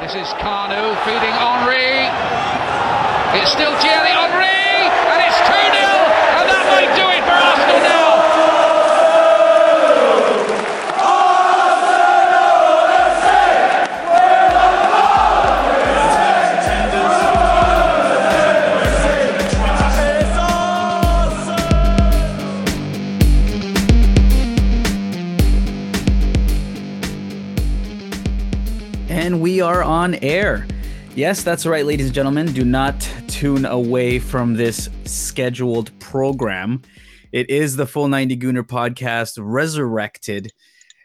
This is Kanu feeding Henri. It's still Thierry Henry, on air. Yes, that's right, ladies and gentlemen. Do not tune away from this scheduled program. It is the Full 90 Gooner podcast resurrected.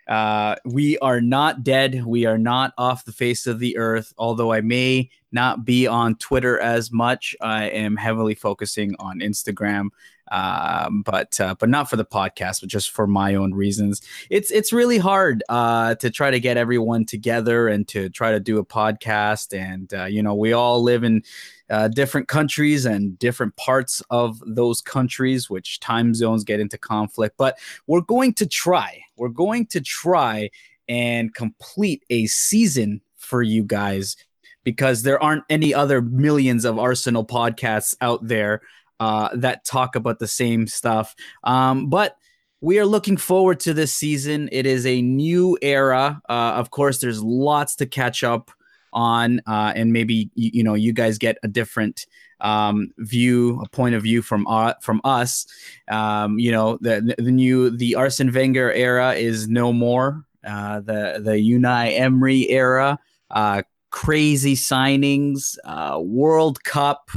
Uh, we are not dead. We are not off the face of the earth. Although I may not be on Twitter as much, I am heavily focusing on Instagram um, but uh, but not for the podcast, but just for my own reasons. It's it's really hard uh, to try to get everyone together and to try to do a podcast. And uh, you know, we all live in uh, different countries and different parts of those countries, which time zones get into conflict. But we're going to try. We're going to try and complete a season for you guys because there aren't any other millions of Arsenal podcasts out there uh, that talk about the same stuff. Um, but we are looking forward to this season. It is a new era. Uh, of course, there's lots to catch up on, uh, and maybe you, you, know you guys get a different um, view, a point of view from uh, from us. Um, you know, the the new the Arsene Wenger era is no more. Uh, the the Unai Emery era, uh, crazy signings, World Cup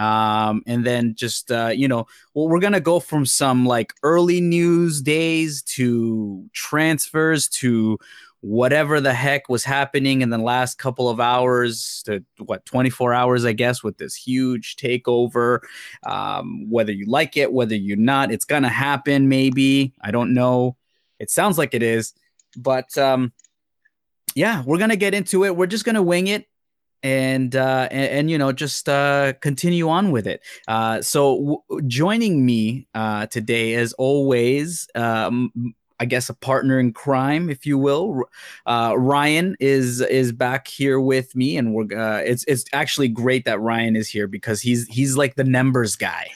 um, and then just uh, you know well we're gonna go from some like early news days to transfers to whatever the heck was happening in the last couple of hours to what 24 hours i guess with this huge takeover. Um, whether you like it whether you're not it's gonna happen maybe. I don't know. It sounds like it is. But um, yeah we're gonna get into it. We're just gonna wing it and uh and, and, you know just uh continue on with it uh so w- joining me uh today as always um I guess a partner in crime, if you will. Uh, Ryan is is back here with me, and we're. Uh, it's it's actually great that Ryan is here because he's he's like the numbers guy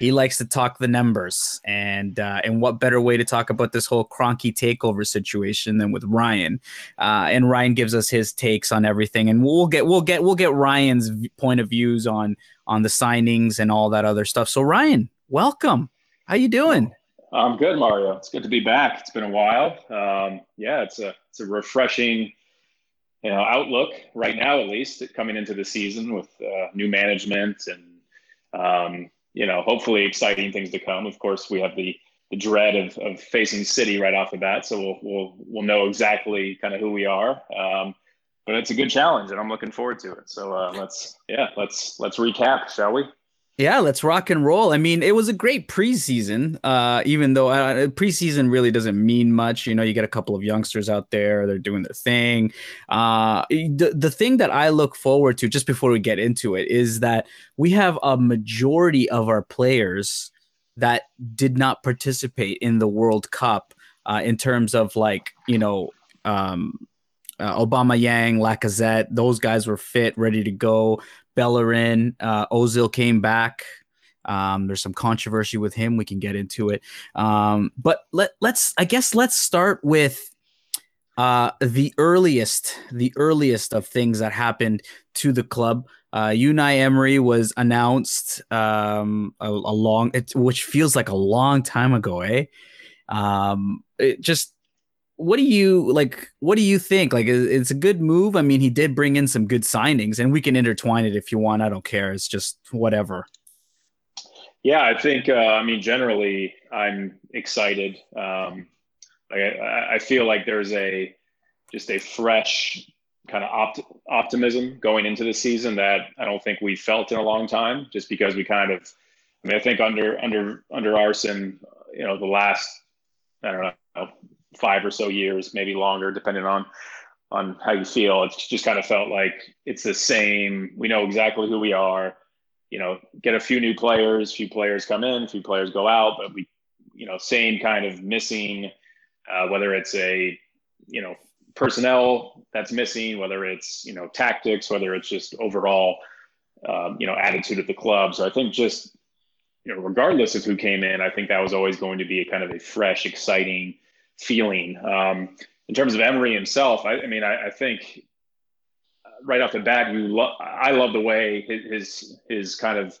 he likes to talk the numbers. And uh, and what better way to talk about this whole Kroenke takeover situation than with Ryan? Uh, and Ryan gives us his takes on everything. And we'll get we'll get we'll get Ryan's point of views on on the signings and all that other stuff. So Ryan welcome. How you doing? I'm good Mario. It's good to be back. It's been a while. Um, yeah it's a it's a refreshing you know outlook right now at least coming into the season with uh, new management and um, you know, hopefully exciting things to come. Of course, we have the the dread of, of facing City right off the bat, so we'll we'll we'll know exactly kind of who we are. Um, but it's a good challenge, and I'm looking forward to it. So uh, let's yeah, let's let's recap, shall we? Yeah, let's rock and roll. I mean, it was a great preseason, uh, even though uh, preseason really doesn't mean much. You know, you get a couple of youngsters out there, they're doing their thing. Uh, the, the thing that I look forward to, just before we get into it, is that we have a majority of our players that did not participate in the World Cup uh, in terms of like, you know, um, uh, Aubameyang, Lacazette, those guys were fit, ready to go. Bellerin, uh, Ozil came back. Um, there's some controversy with him. We can get into it. Um, but let let's I guess let's start with uh, the earliest the earliest of things that happened to the club. Uh, Unai Emery was announced um, a, a long, it, which feels like a long time ago, eh? Um, it just what do you like what do you think? Like it's a good move. I mean he did bring in some good signings and we can intertwine it if you want. I don't care. It's just whatever. Yeah i think uh, i mean generally i'm excited. Um I, I feel like there's a just a fresh kind of opt- optimism going into the season that i don't think we felt in a long time just because we kind of i mean i think under under under Arsene you know the last i don't know five or so years, maybe longer, depending on on how you feel. It's just kind of felt like it's the same. We know exactly who we are. You know, get a few new players, few players come in, few players go out, but we, you know, same kind of missing. Uh, whether it's a, you know, personnel that's missing, whether it's you know tactics, whether it's just overall um, you know attitude of the club. So I think just you know regardless of who came in, I think that was always going to be a kind of a fresh, exciting feeling. Um, in terms of Emery himself, I, I mean, I, I, think right off the bat, you lo- I love the way his his, kind of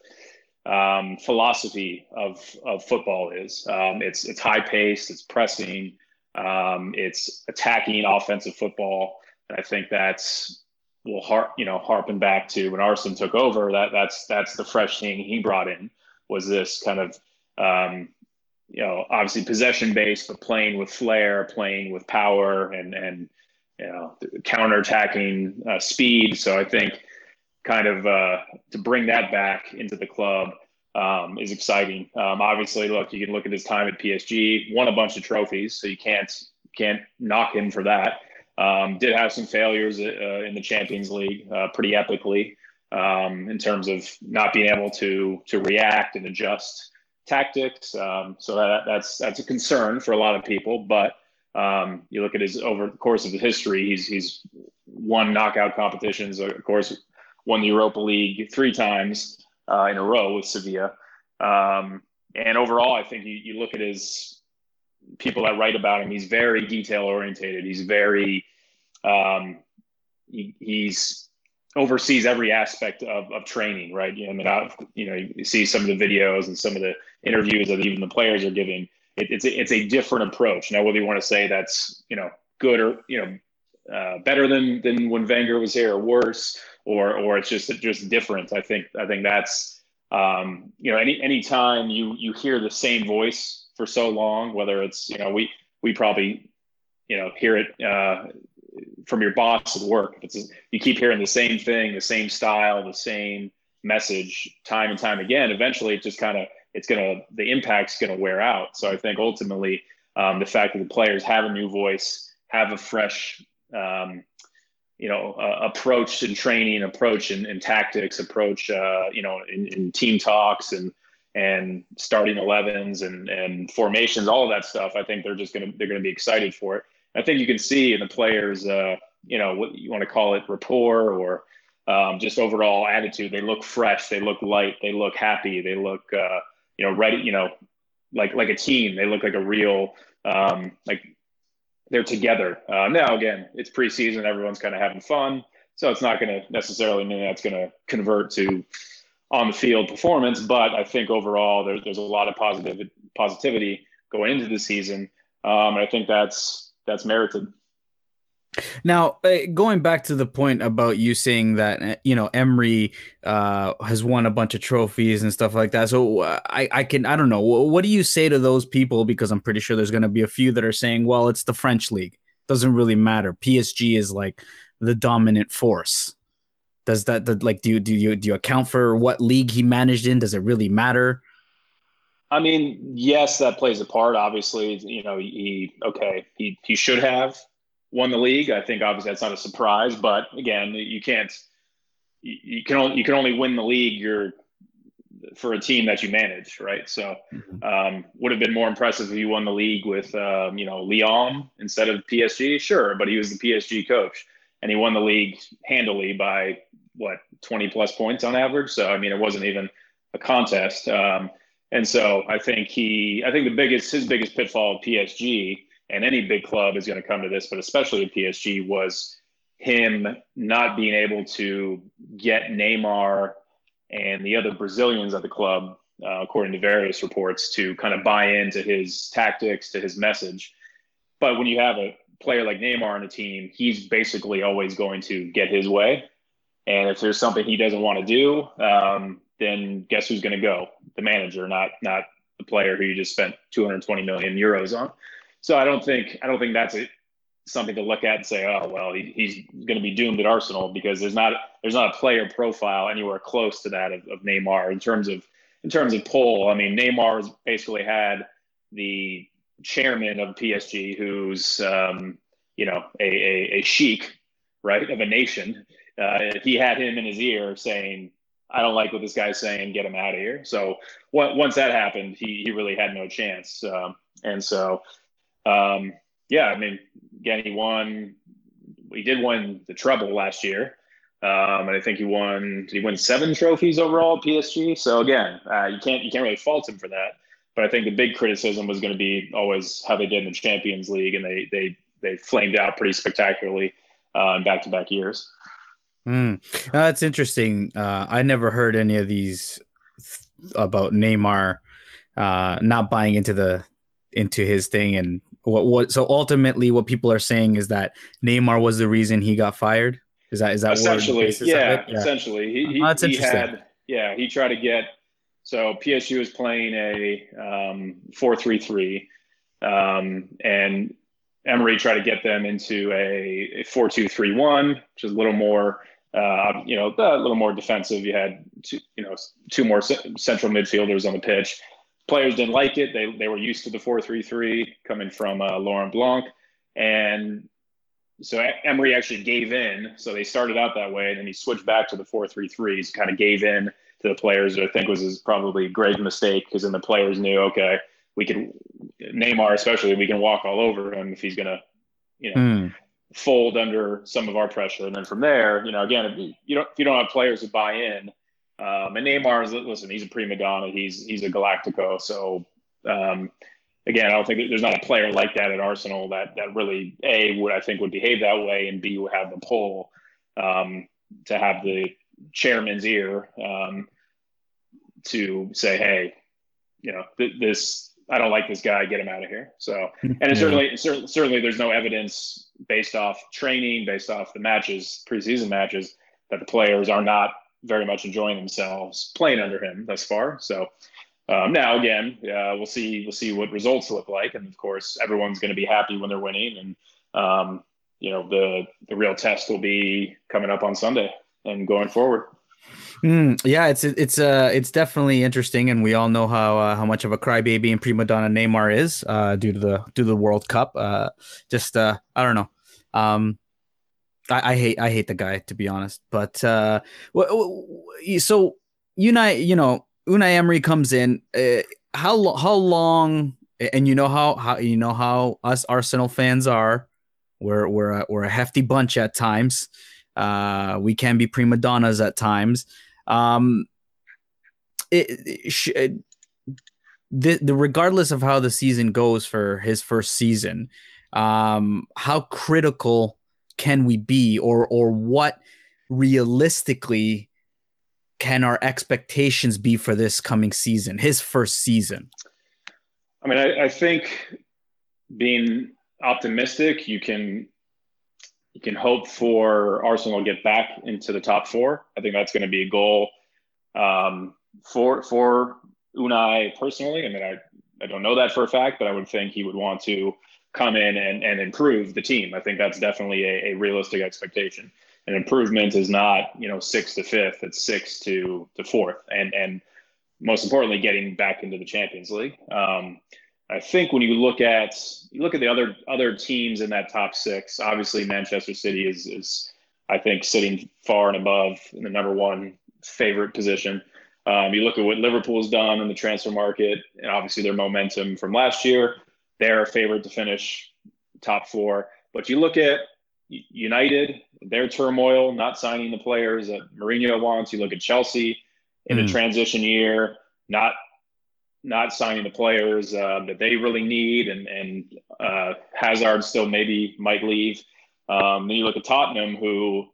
um, philosophy of of football is. Um, it's it's high paced, it's pressing, um, it's attacking offensive football, and I think that's will harp you know harping back to when Arsene took over. That that's that's the fresh thing he brought in was this kind of um, you know obviously possession based, but playing with flair, playing with power, and and you know counter attacking uh, speed. So I think kind of uh, to bring that back into the club um, is exciting. Um, obviously, look, you can look at his time at PSG, won a bunch of trophies, so you can't can't knock him for that. Um, did have some failures uh, in the Champions League, uh, pretty epically, um, in terms of not being able to to react and adjust tactics. Um, so that, that's that's a concern for a lot of people. But um, you look at his over the course of his history, he's he's won knockout competitions. Of course, won the Europa League three times uh, in a row with Sevilla. Um, and overall, I think you, you look at his people that write about him, he's very detail orientated. He's very, um, he, he's oversees every aspect of, of training, right? You know, I mean, I, you know, you see some of the videos and some of the interviews that even the players are giving. It, it's a, it's a different approach. Now, whether you want to say that's you know good or you know uh, better than than when Wenger was here, or worse, or or it's just just different. I think I think that's um, you know any any time you you hear the same voice for so long, whether it's you know we we probably you know hear it uh, from your boss at work. It's you keep hearing the same thing, the same style, the same message time and time again. Eventually, it just kind of it's gonna the impact's gonna wear out. So I think ultimately um, the fact that the players have a new voice, have a fresh um, you know uh, approach in training, approach in tactics, approach uh, you know in, in, team talks and and starting 11s and and formations, all of that stuff. I think they're just gonna they're gonna be excited for it. I think you can see in the players, uh, you know, what you want to call it, rapport or um, just overall attitude. They look fresh, they look light, they look happy, they look uh, you know ready, you know, like like a team. They look like a real um, like they're together. Uh, now, again, it's preseason; everyone's kind of having fun, so it's not going to necessarily mean that's going to convert to on the field performance. But I think overall, there, there's a lot of positive positivity going into the season, um, and I think that's that's merited. Now, uh, going back to the point about you saying that uh, you know Emery uh, has won a bunch of trophies and stuff like that. So uh, I, I can I don't know what do you say to those people because I'm pretty sure there's going to be a few that are saying, well, it's the French league, doesn't really matter. PSG is like the dominant force. Does that like do you do you do you account for what league he managed in? Does it really matter? I mean, yes, that plays a part. Obviously, you know, he okay, he he should have won the league. I think obviously that's not a surprise, but again, you can't you, can only you can only win the league you're for a team that you manage, right? So, mm-hmm. um, would have been more impressive if you won the league with um, you know Lyon instead of PSG, sure, but he was the PSG coach and he won the league handily by what 20 plus points on average. So, I mean, it wasn't even a contest. Um, and so, I think he, I think the biggest his biggest pitfall of PSG and any big club is going to come to this, but especially the PSG was him not being able to get Neymar and the other Brazilians at the club, uh, according to various reports, to kind of buy into his tactics, to his message. But when you have a player like Neymar on a team, he's basically always going to get his way. And if there's something he doesn't want to do, um, then guess who's going to go? The manager, not not the player who you just spent 220 million euros on. So I don't think I don't think that's a, something to look at and say, oh well, he, he's going to be doomed at Arsenal because there's not there's not a player profile anywhere close to that of, of Neymar in terms of in terms of pull. I mean, Neymar has basically had the chairman of PSG, who's um, you know a, a, a sheik, right, of a nation. Uh, he had him in his ear saying, "I don't like what this guy's saying. Get him out of here." So once that happened, he he really had no chance. Um, and so um, yeah, I mean, again, he won he did win the treble last year. Um, and I think he won. He win seven trophies overall at PSG? So again, uh, you can't you can't really fault him for that. But I think the big criticism was going to be always how they did in the Champions League, and they they they flamed out pretty spectacularly uh, in back to back years. Mm. that's interesting. Uh, I never heard any of these th- about Neymar uh, not buying into the into his thing and what what. So ultimately, what people are saying is that Neymar was the reason he got fired. Is that is that essentially? Yeah, yeah, essentially. He, he, oh, that's he had yeah he tried to get so PSG is playing a um, four three three, um, and Emery tried to get them into a, a four two three one, which is a little more uh, you know a little more defensive. You had two, you know two more central midfielders on the pitch. Players didn't like it. They they were used to the four three three coming from uh, Laurent Blanc, and so Emery actually gave in. So they started out that way, and then he switched back to the four three threes. Kind of gave in to the players. I think was his probably a grave mistake because then the players knew, okay, we can Neymar especially, we can walk all over him if he's gonna, you know, mm. fold under some of our pressure. And then from there, you know, again, if you don't if you don't have players who buy in, um, and Neymar is listen, he's a prima donna. He's he's a Galactico. So um, again, I don't think there's not a player like that at Arsenal that that really a would I think would behave that way, and b would have the pull um, to have the chairman's ear um, to say, hey, you know, th- this I don't like this guy, get him out of here. So, and yeah. certainly, cer- certainly, there's no evidence based off training, based off the matches, preseason matches, that the players are not very much enjoying themselves playing under him thus far. So, um, now again, uh, we'll see we'll see what results look like, and of course, everyone's going to be happy when they're winning, and um, you know the the real test will be coming up on Sunday and going forward. Mm, yeah, it's it's uh it's definitely interesting, and we all know how uh, how much of a crybaby and prima donna Neymar is uh, due to the due to the World Cup. Uh, just uh, I don't know. Um, I, I hate I hate the guy to be honest, but uh, so Unai, you know, Unai Emery comes in. Uh, how how long? And you know how how you know how us Arsenal fans are. We're we're a, we're a hefty bunch at times. Uh, we can be prima donnas at times. Um, it, it, it, the, the regardless of how the season goes for his first season, um, how critical can we be, or or what realistically can our expectations be for this coming season, his first season? I mean, I, I think being optimistic, you can you can hope for Arsenal to get back into the top four. I think that's going to be a goal um, for for Unai personally. I mean, I, I don't know that for a fact, but I would think he would want to come in and, and improve the team. I think that's definitely a, a realistic expectation. An improvement is not, you know, six to fifth, it's six to, to fourth. And, and most importantly, getting back into the Champions League. Um, I think when you look at you look at the other other teams in that top six, obviously Manchester City is is I think sitting far and above in the number one favorite position. Um, you look at what Liverpool's done in the transfer market, and obviously their momentum from last year. They're a favorite to finish top four. But you look at United, their turmoil, not signing the players that Mourinho wants. You look at Chelsea in mm. a transition year, not not signing the players uh, that they really need, and and uh, Hazard still maybe might leave. Um, then you look at Tottenham, who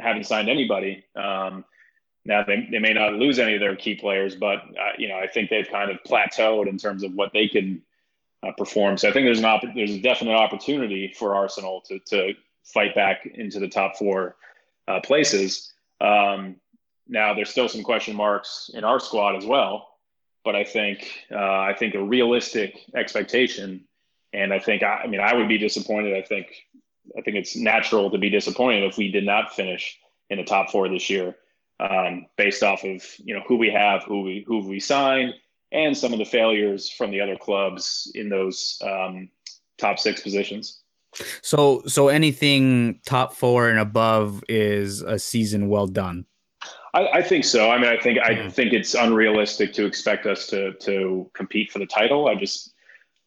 haven't signed anybody. Um, now they, they may not lose any of their key players, but uh, you know I think they've kind of plateaued in terms of what they can uh, perform. So I think there's an opp- there's a definite opportunity for Arsenal to to fight back into the top four uh, places. Um, now there's still some question marks in our squad as well but I think uh, I think a realistic expectation, and I think I, I, mean I would be disappointed. I think I think it's natural to be disappointed if we did not finish in the top four this year, um, based off of you know who we have, who we who we signed, and some of the failures from the other clubs in those um, top six positions. So so anything top four and above is a season well done. I, I, think so. I mean, I think I think it's unrealistic to expect us to to compete for the title. I just,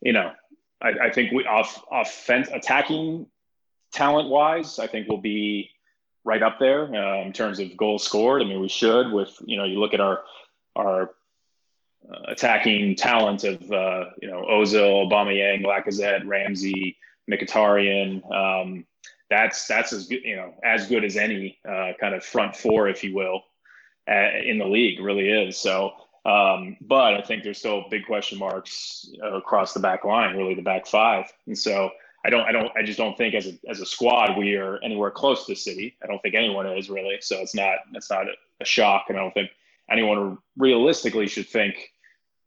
you know, I, I think we off offense attacking talent wise, I think we'll be right up there uh, in terms of goals scored. I mean, we should with you know you look at our our uh, attacking talent of uh, you know Ozil, Aubameyang, Lacazette, Ramsey, Mkhitaryan. Um, that's that's as good you know as good as any uh, kind of front four, if you will, in the league. Really is so. Um, but I think there's still big question marks across the back line, really the back five, and so I don't, I don't, I just don't think as a as a squad we are anywhere close to City. I don't think anyone is really. So it's not it's not a shock, and I don't think anyone realistically should think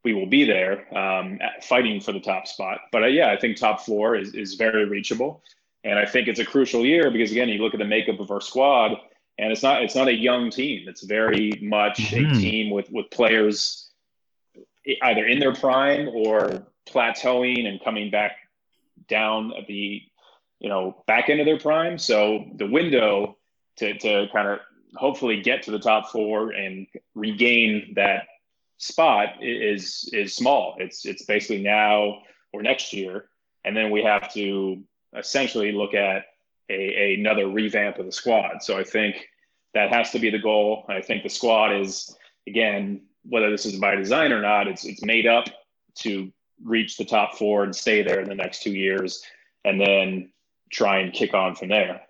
we will be there um, fighting for the top spot. But uh, yeah, I think top four is is very reachable, and I think it's a crucial year because again, you look at the makeup of our squad, and it's not it's not a young team. It's very much mm-hmm. a team with with players either in their prime or plateauing and coming back down at the you know back end of their prime. So the window to to kind of hopefully get to the top four and regain that spot is is small. It's it's basically now or next year, and then we have to essentially look at a, a, another revamp of the squad. So I think that has to be the goal. I think the squad is again whether this is by design or not, it's it's made up to reach the top four and stay there in the next two years, and then try and kick on from there.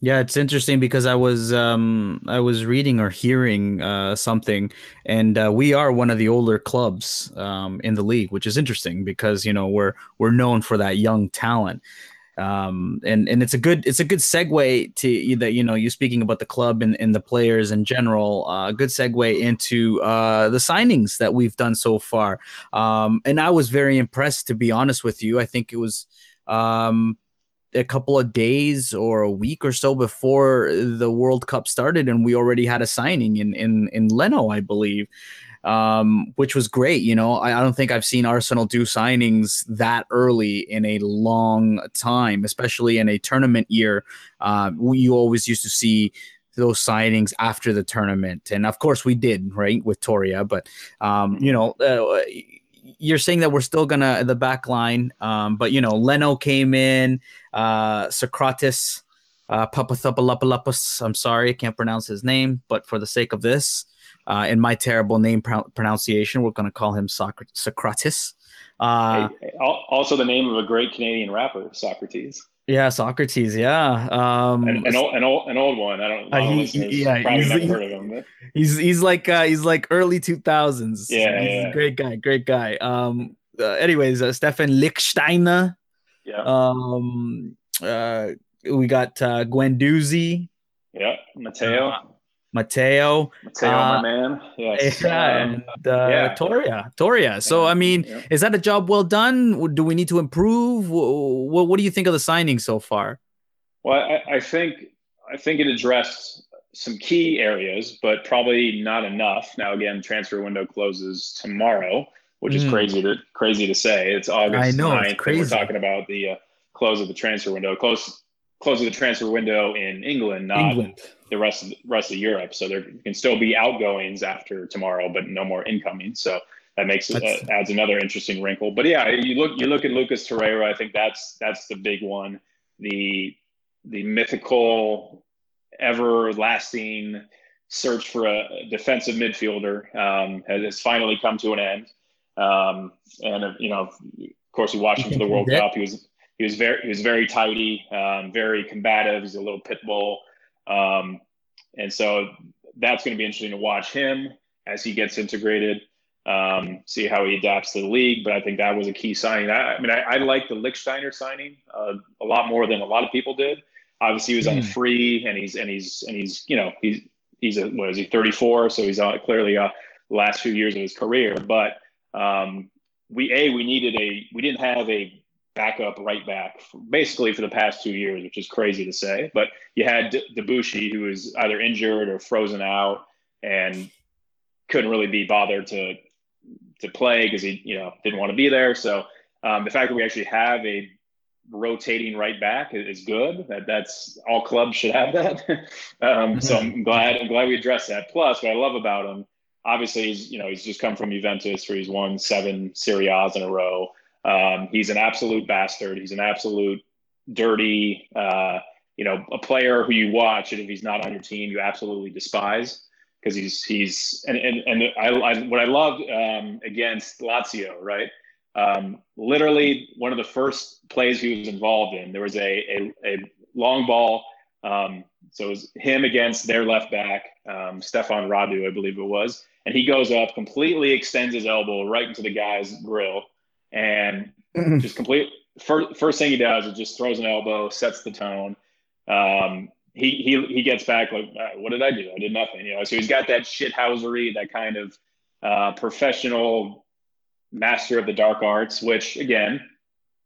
Yeah, it's interesting because I was um, I was reading or hearing uh, something, and uh, we are one of the older clubs um, in the league, which is interesting because you know we're we're known for that young talent um, and and it's a good it's a good segue to that you know you speaking about the club and, and the players in general uh, a uh, good segue into uh, the signings that we've done so far. Um, and I was very impressed to be honest with you. I think it was um, a couple of days or a week or so before the World Cup started and we already had a signing in in in Leno I believe um, which was great. You know, I, I, don't think I've seen Arsenal do signings that early in a long time, especially in a tournament year. Uh, you always used to see those signings after the tournament, and of course we did, right, with Toria. But um, you know. Uh, you're saying that we're still gonna the back line, um, but you know Leno came in, uh, Socrates, uh. I'm sorry, I can't pronounce his name, but for the sake of this, uh, in my terrible name pronunciation, we're going to call him Soc- Socrates. Uh, hey, also, the name of a great Canadian rapper, Saukrates. Yeah, Saukrates. Yeah, um, an, an, old, an old, an old one. I don't. Uh, he, yeah, he's, never him. He's he's like uh, he's like early two thousands. Yeah, he's yeah. a great guy. Great guy. Um. Uh, anyways, uh, Stefan Lichtsteiner. Yeah. Um. Uh. We got uh, Guendouzi. Yeah. Matteo. Uh, Matteo. Matteo, uh, my man. Yes. Yeah, um, and uh, yeah. Toria. Toria. So, I mean, yeah. is that a job well done? Do we need to improve? What, what do you think of the signing so far? Well, I, I think I think it addressed some key areas, but probably not enough. Now, again, transfer window closes tomorrow, which is mm. crazy to crazy to say. It's August I know, 9th, crazy. we're talking about the uh, close of the transfer window. Close close of the transfer window in England, not England the rest of the rest of Europe. So there can still be outgoings after tomorrow, but no more incoming. So that makes it uh, adds another interesting wrinkle. But yeah, you look you look at Lucas Torreira. I think that's that's the big one. The the mythical, everlasting search for a defensive midfielder um, has finally come to an end. Um, and uh, you know, of course, we watched him for the World Cup. He was he was very he was very tidy, um, very combative. He's a little pit bull. Um, and so that's going to be interesting to watch him as he gets integrated, um, see how he adapts to the league. But I think that was a key signing. I, I mean, I, I like the Lichtsteiner signing uh, a lot more than a lot of people did. Obviously, he was on hmm. free, and he's and he's and he's you know he's he's a, what is he 34, so he's on clearly uh, last few years of his career. But um, we a we needed a we didn't have a backup right back basically for the past two years, which is crazy to say. But you had Debuchy, who was either injured or frozen out and couldn't really be bothered to to play because he you know didn't want to be there. So um, the fact that we actually have a rotating right back is good. That that's all clubs should have that. um, so I'm glad I'm glad we addressed that. Plus, what I love about him, obviously, he's you know he's just come from Juventus, where he's won seven Serie A's in a row. Um, he's an absolute bastard. He's an absolute dirty, uh, you know, a player who you watch, and if he's not on your team, you absolutely despise because he's he's and and, and I, I what I loved um, against Lazio, right? Um, literally one of the first plays he was involved in, there was a a, a long ball. Um, so it was him against their left back, um, Stefan Radu, I believe it was, and he goes up, completely extends his elbow right into the guy's grill, and just complete. First, first thing he does is just throws an elbow, sets the tone. Um, he he he gets back like, uh, what did I do? I did nothing. You know, so he's got that shithousery, that kind of uh, professional master of the dark arts. Which again,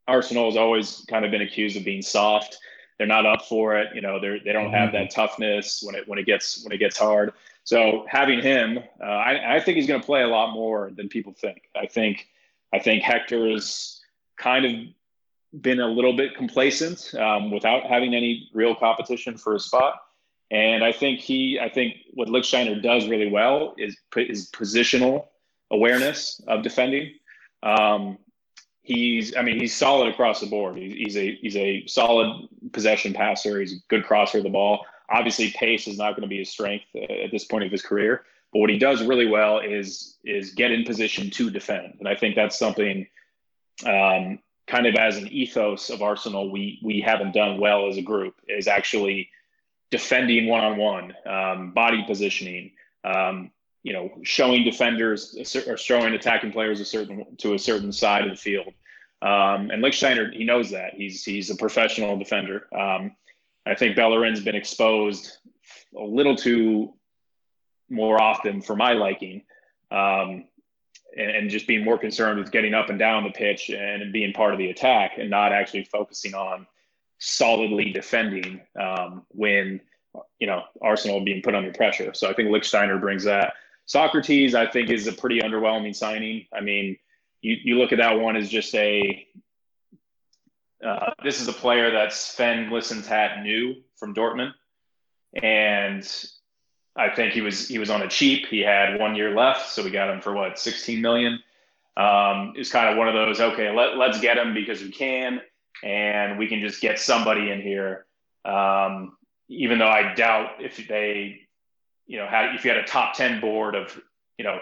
Arsenal has always kind of been accused of being soft. They're not up for it. You know, they they don't have that toughness when it when it gets when it gets hard. So having him, uh, I, I think he's going to play a lot more than people think. I think I think Hector has kind of been a little bit complacent um, without having any real competition for a spot. And I think he, I think what Lichtsteiner does really well is is positional awareness of defending. Um, he's, I mean, he's solid across the board. He's, a he's a solid possession passer. He's a good crosser of the ball. Obviously, pace is not going to be his strength at this point of his career. But what he does really well is is get in position to defend, and I think that's something um, kind of as an ethos of Arsenal, we we haven't done well as a group is actually defending one on one, body positioning, um, you know, showing defenders or showing attacking players a certain to a certain side of the field. Um, and Lichtsteiner, he knows that he's he's a professional defender. Um, I think Bellerin's been exposed a little too more often for my liking. Um, and, and, just being more concerned with getting up and down the pitch and being part of the attack and not actually focusing on solidly defending um, when you know Arsenal being put under pressure. So I think Lichtsteiner brings that. Socrates, I think, is a pretty underwhelming signing. I mean, you, you look at that one as just a uh, this is a player that Sven Mislintat knew from Dortmund, and I think he was he was on a cheap. He had one year left, so we got him for what 16 million. Um, it's kind of one of those. Okay, let let's get him because we can, and we can just get somebody in here. Um, even though I doubt if they, you know, had if you had a top 10 board of, you know,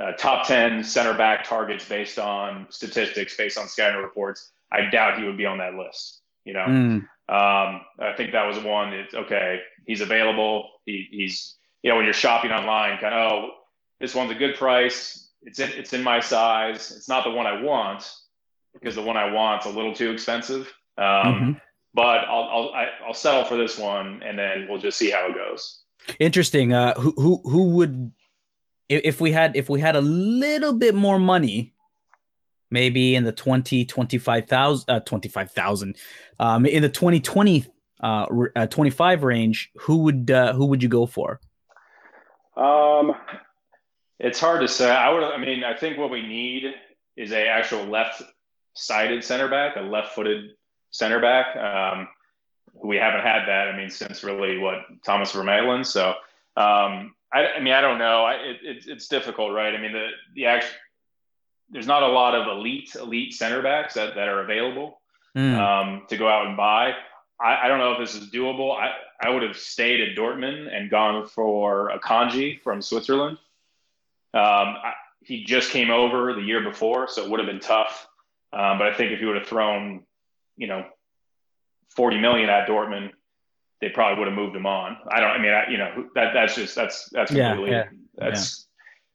uh, top 10 center back targets based on statistics, based on scouting reports, I doubt he would be on that list. You know, mm. Um, I think that was one. It's okay. He's available. He, he's you know when you're shopping online, kind of oh this one's a good price. It's in it's in my size. It's not the one I want because the one I want's a little too expensive. Um, mm-hmm. But I'll I'll I, will i will settle for this one, and then we'll just see how it goes. Interesting. Uh, who who who would if we had if we had a little bit more money maybe in the 20 25,000 uh, 25,000 um in the 2020 uh, uh 25 range who would uh, who would you go for? Um it's hard to say. I would i mean i think what we need is a actual left sided center back a left footed center back. Um we haven't had that i mean since really what thomas vermaelen so um I, I mean i don't know. I, it, it, it's difficult right? I mean the the actual there's not a lot of elite elite center backs that, that are available mm. um, to go out and buy. I, I, don't know if this is doable. I, I would have stayed at Dortmund and gone for Akanji from Switzerland. Um, I, he just came over the year before, so it would have been tough. Um, but I think if you would have thrown, you know, 40 million at Dortmund, they probably would have moved him on. I don't. I mean, I, you know, that that's just that's that's completely yeah, yeah, that's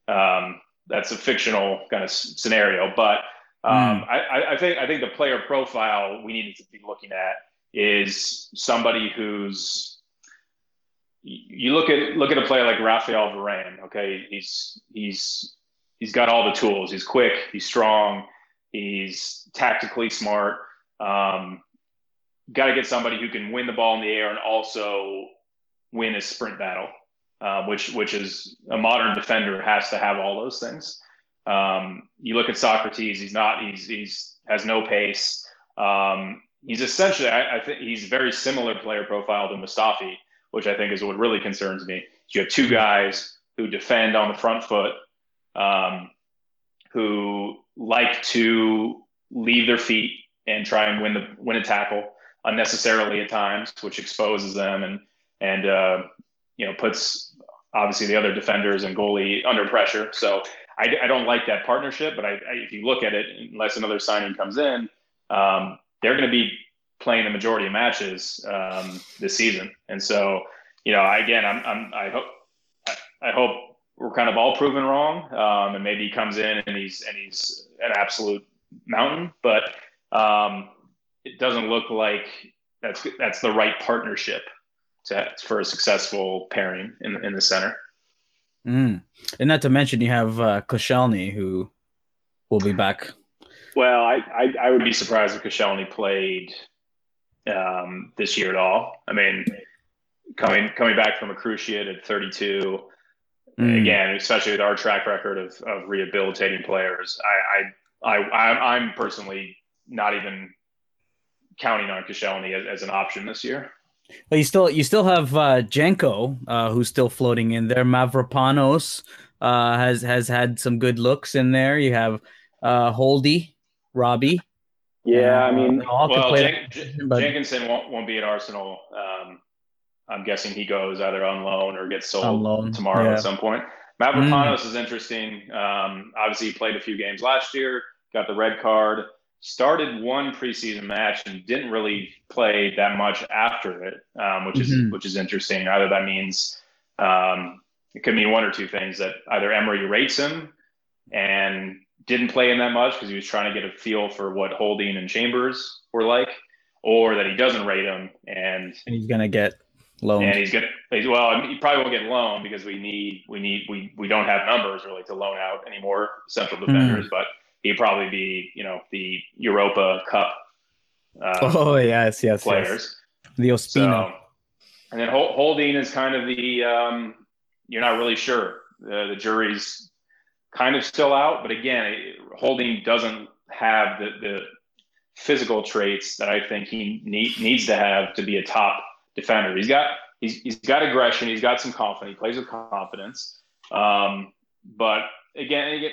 yeah. Um, that's a fictional kind of scenario, but um, mm. I, I, think I think the player profile we need to be looking at is somebody who's you look at look at a player like Rafael Varane. Okay, he's he's he's got all the tools. He's quick. He's strong. He's tactically smart. Um, got to get somebody who can win the ball in the air and also win a sprint battle uh, which which is a modern defender has to have all those things. Um, you look at Socrates; he's not. He's he's has no pace. Um, he's essentially, I, I, think, he's very similar player profile to Mustafi, which I think is what really concerns me. You have two guys who defend on the front foot, um, who like to leave their feet and try and win the win a tackle. unnecessarily at times, which exposes them and and uh, you know puts obviously the other defenders and goalie under pressure. So I, I don't like that partnership. But I, I, if you look at it, unless another signing comes in, um, they're going to be playing the majority of matches um, this season. And so you know, again, I'm, I'm I hope I hope we're kind of all proven wrong, um, and maybe he comes in and he's and he's an absolute mountain, but um, it doesn't look like that's that's the right partnership to, for a successful pairing in in the center. Mm. And not to mention, you have uh, Koscielny, who will be back. Well, I, I, I would be surprised if Koscielny played um, this year at all. I mean, coming coming back from a cruciate at 32, mm. again, especially with our track record of, of rehabilitating players, I, I I I'm personally not even counting on Koscielny as, as an option this year. Well, you still you still have uh, Jenko, uh, who's still floating in there. Mavropanos uh, has has had some good looks in there. You have uh, Holdy, Robbie. Yeah, I mean, well, Jen- but... Jenkinson won't, won't be at Arsenal. Um, I'm guessing he goes either on loan or gets sold tomorrow yeah. at some point. Mavropanos mm. is interesting. Um, obviously, he played a few games last year, got the red card started one preseason match and didn't really play that much after it, um, which mm-hmm. is which is interesting. Either that means um, it could mean one or two things: that either Emery rates him and didn't play him that much because he was trying to get a feel for what Holding and Chambers were like, or that he doesn't rate him and, and he's gonna get loaned. And he's gonna well, he probably won't get loaned because we need we need we we don't have numbers really to loan out anymore central defenders, mm. but he'd probably be, you know, the Europa Cup. Uh, oh yes, yes, players. Yes. The Ospina. So, and then Holding is kind of the um, you're not really sure. The, the jury's kind of still out, but again, Holding doesn't have the, the physical traits that I think he need, needs to have to be a top defender. He's got he's, he's got aggression. He's got some confidence. He plays with confidence. Um, but again,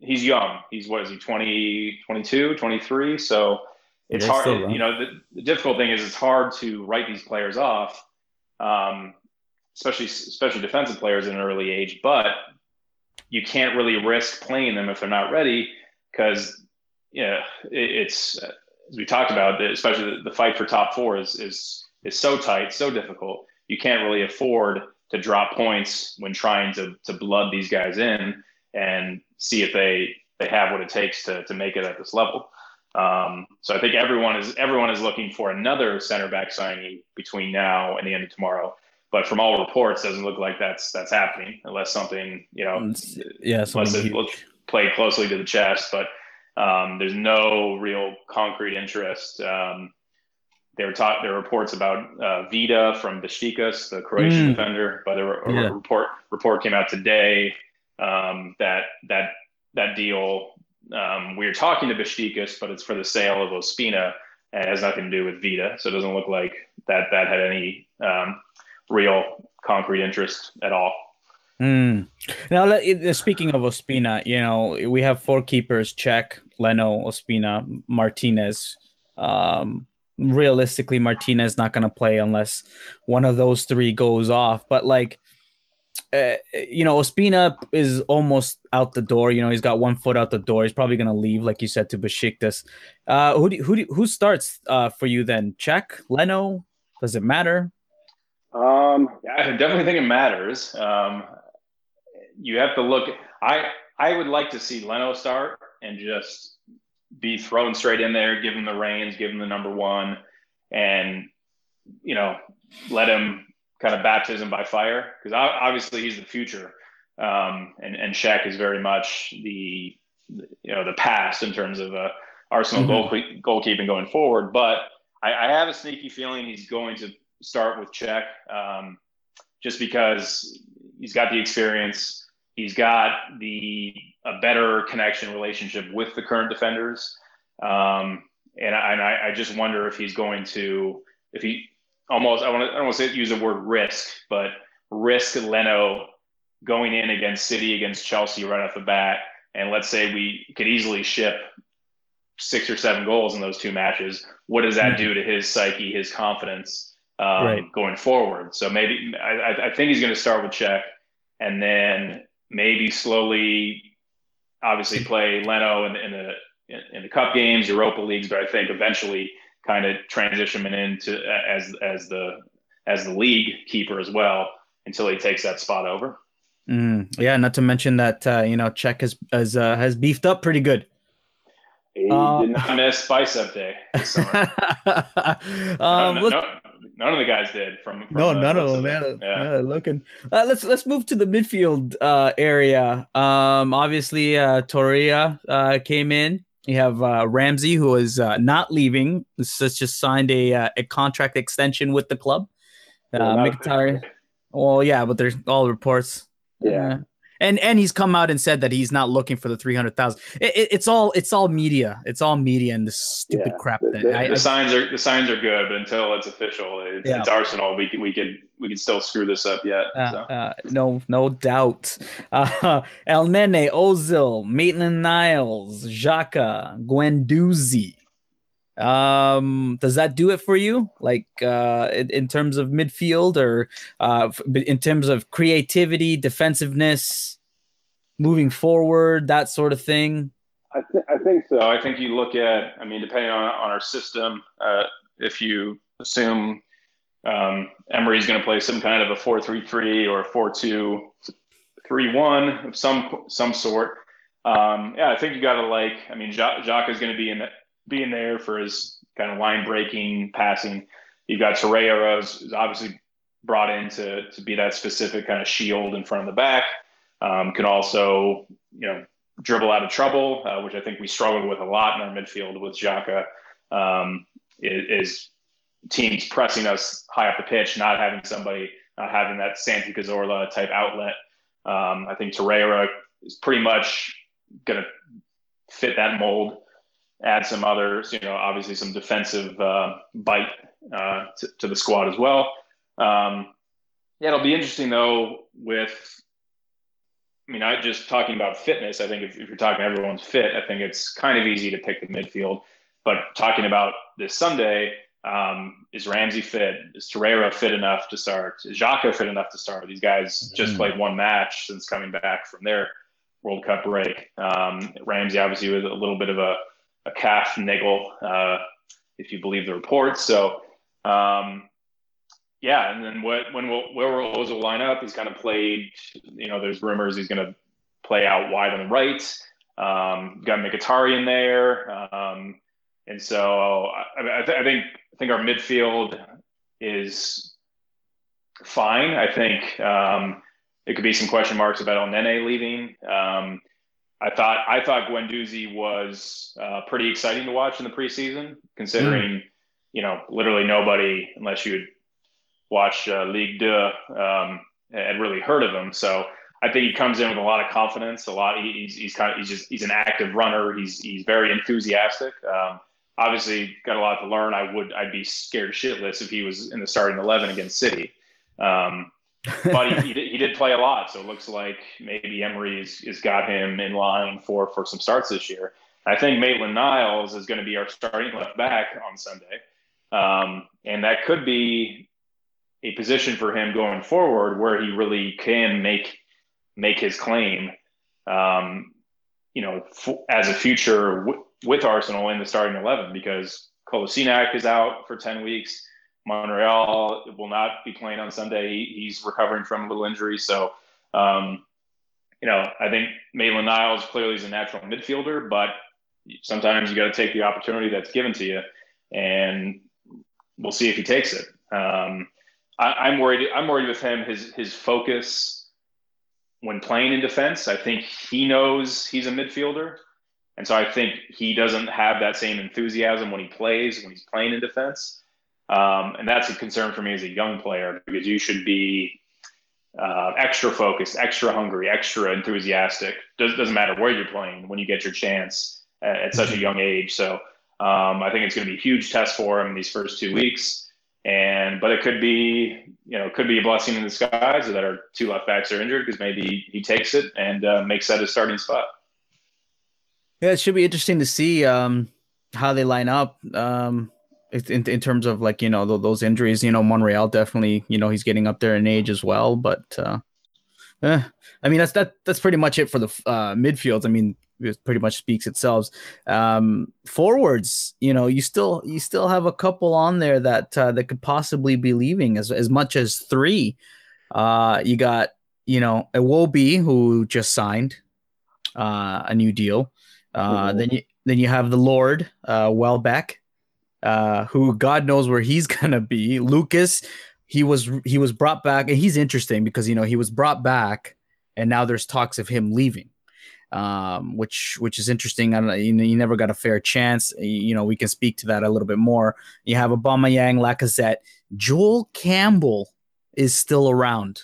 he's young. He's what is he 20, 22, 23? So it's hard. You know, the, the, difficult thing is it's hard to write these players off, um, especially especially defensive players in an early age. But you can't really risk playing them if they're not ready because yeah, it, it's as we talked about, especially the, the fight for top four is is is so tight, so difficult. You can't really afford to drop points when trying to to blood these guys in and see if they they have what it takes to to make it at this level. Um, so I think everyone is everyone is looking for another center back signing between now and the end of tomorrow. But from all reports, doesn't look like that's that's happening unless something you know, yeah, unless it played closely to the chest. But um, there's no real concrete interest. Um, there were taught there were reports about uh, Vida from Besiktas, the Croatian mm. defender, but a, a yeah. report report came out today um, that that that deal. Um, we are talking to Besiktas, but it's for the sale of Ospina. And has nothing to do with Vida, so it doesn't look like that that had any um, real concrete interest at all. Mm. Now, speaking of Ospina, you know we have four keepers: Cech, Leno, Ospina, Martinez. Um, realistically, Martinez not going to play unless one of those three goes off. But like, uh, you know, Ospina is almost out the door. You know, he's got one foot out the door. He's probably going to leave, like you said, to Besiktas. Uh, who do, who do, who starts uh, for you then? Cech, Leno? Does it matter? Um, I definitely think it matters. Um, you have to look. I I would like to see Leno start and just be thrown straight in there, give him the reins, give him the number one, and you know, let him kind of baptism by fire because obviously he's the future, um, and and Cech is very much the you know the past in terms of uh, Arsenal mm-hmm. goal goalkeeping going forward. But I, I, have a sneaky feeling he's going to start with Cech, um, just because he's got the experience, he's got the a better connection relationship with the current defenders. Um, and I, and I, I just wonder if he's going to if he almost I want to I don't want to use the word risk, but risk Leno going in against City against Chelsea right off the bat, and let's say we could easily ship six or seven goals in those two matches. What does that do to his psyche, his confidence um, right. going forward? So maybe I, I think he's going to start with Cech, and then maybe slowly, obviously play Leno in, in the in the cup games, Europa leagues, but I think eventually kind of transition him into as as the as the league keeper as well until he takes that spot over. Mm, yeah, not to mention that uh, you know Cech has has uh, has beefed up pretty good. He uh, did not miss bicep day um, no, no, none of the guys did. From, from no, none of them. Man, yeah. looking. Uh, let's let's move to the midfield uh, area. Um, obviously, uh, uh, came in. You have uh, Ramsey, who is uh, not leaving. This has just signed a uh, a contract extension with the club. Uh, Mkhitaryan. Well, yeah, but there's all reports. Yeah and and he's come out and said that he's not looking for the 300,000 it, it, it's all it's all media it's all media and this stupid yeah. crap that the, I, the signs are the signs are good but until it's official it's, yeah. it's arsenal we can we could we could still screw this up yet uh, so. uh, no no doubt uh, Elneny ozil maitland niles Xhaka guendouzi um, does that do it for you? Like uh, in, in terms of midfield or uh, in terms of creativity, defensiveness, moving forward, that sort of thing? I, th- I think so. I think you look at, I mean, depending on, on our system, uh, if you assume um, Emery's going to play some kind of a 4 3 3 or 4 2 3 1 of some, some sort. Um, yeah, I think you got to like, I mean, Xhaka is going to be in being there for his kind of line breaking passing. You've got Torreira is obviously brought in to, to be that specific kind of shield in front of the back. Um, can also, you know, dribble out of trouble, uh, which I think we struggled with a lot in our midfield with Xhaka. Um, is, teams pressing us high up the pitch, not having somebody, not having that Santi Cazorla type outlet. Um, I think Torreira is pretty much going to fit that mold add some others, you know, obviously some defensive uh, bite uh, to, to, the squad as well. Um, yeah, it'll be interesting though with, I mean, I just talking about fitness. I think if, if, you're talking everyone's fit, I think it's kind of easy to pick the midfield. But talking about this Sunday, um, is Ramsey fit? Is Torreira fit enough to start? Is Xhaka fit enough to start? These guys just mm played one match since coming back from their World Cup break. Um, Ramsey obviously was a little bit of a a calf niggle, uh, if you believe the reports. So, um, yeah, and then what, when will, where will Ozil line up? He's kind of played, you know, there's rumors he's going to play out wide on the right. Um, got Mkhitaryan in there. Um, and so I, I, th- I, think I think our midfield is fine. I think um, it could be some question marks about Elneny leaving. Um, I thought I thought Guendouzi was uh, pretty exciting to watch in the preseason, considering mm. you know literally nobody, unless you would watch uh, Ligue 2, um, had really heard of him. So I think he comes in with a lot of confidence. A lot. He's he's kind of he's just he's an active runner. He's he's very enthusiastic. Um, obviously, got a lot to learn. I would I'd be scared shitless if he was in the starting eleven against City. Um, but he, he, did, he, did, play a lot, so it looks like maybe Emery's has got him in line for for some starts this year. I think Maitland Niles is going to be our starting left back on Sunday, um, and that could be a position for him going forward where he really can make make his claim. Um, you know, f- as a future w- with Arsenal in the starting eleven because Kolasinac is out for ten weeks. Monreal will not be playing on Sunday. He's recovering from a little injury. So, um, you know, I think Maitland Niles clearly is a natural midfielder, but sometimes you got to take the opportunity that's given to you, and we'll see if he takes it. Um, I, am worried. I'm worried with him. His his focus when playing in defense. I think he knows he's a midfielder, and so I think he doesn't have that same enthusiasm when he plays when he's playing in defense. Um, and that's a concern for me as a young player because you should be uh, extra focused, extra hungry, extra enthusiastic. Does, doesn't matter where you're playing when you get your chance at, at such a young age. So um, I think it's going to be a huge test for him these first two weeks. And but it could be you know could be a blessing in disguise that our two left backs are injured because maybe he takes it and uh, makes that his starting spot. Yeah, it should be interesting to see. Um, how they line up. Um, in, in terms of like you know those injuries, you know Monreal definitely you know he's getting up there in age as well, but uh, eh, I mean that's that that's pretty much it for the uh, midfields. I mean it pretty much speaks itself. Um, forwards, you know, you still you still have a couple on there that uh, that could possibly be leaving as as much as three. Uh, you got you know Iwobi who just signed uh, a new deal. Uh, mm-hmm. Then you then you have the Lord uh, Welbeck, uh, who God knows where he's gonna be. Lucas, he was he was brought back, and he's interesting because you know he was brought back, and now there's talks of him leaving um, which which is interesting. I don't you, know, you never got a fair chance. You know, we can speak to that a little bit more. You have Aubameyang, Lacazette, Joel Campbell is still around.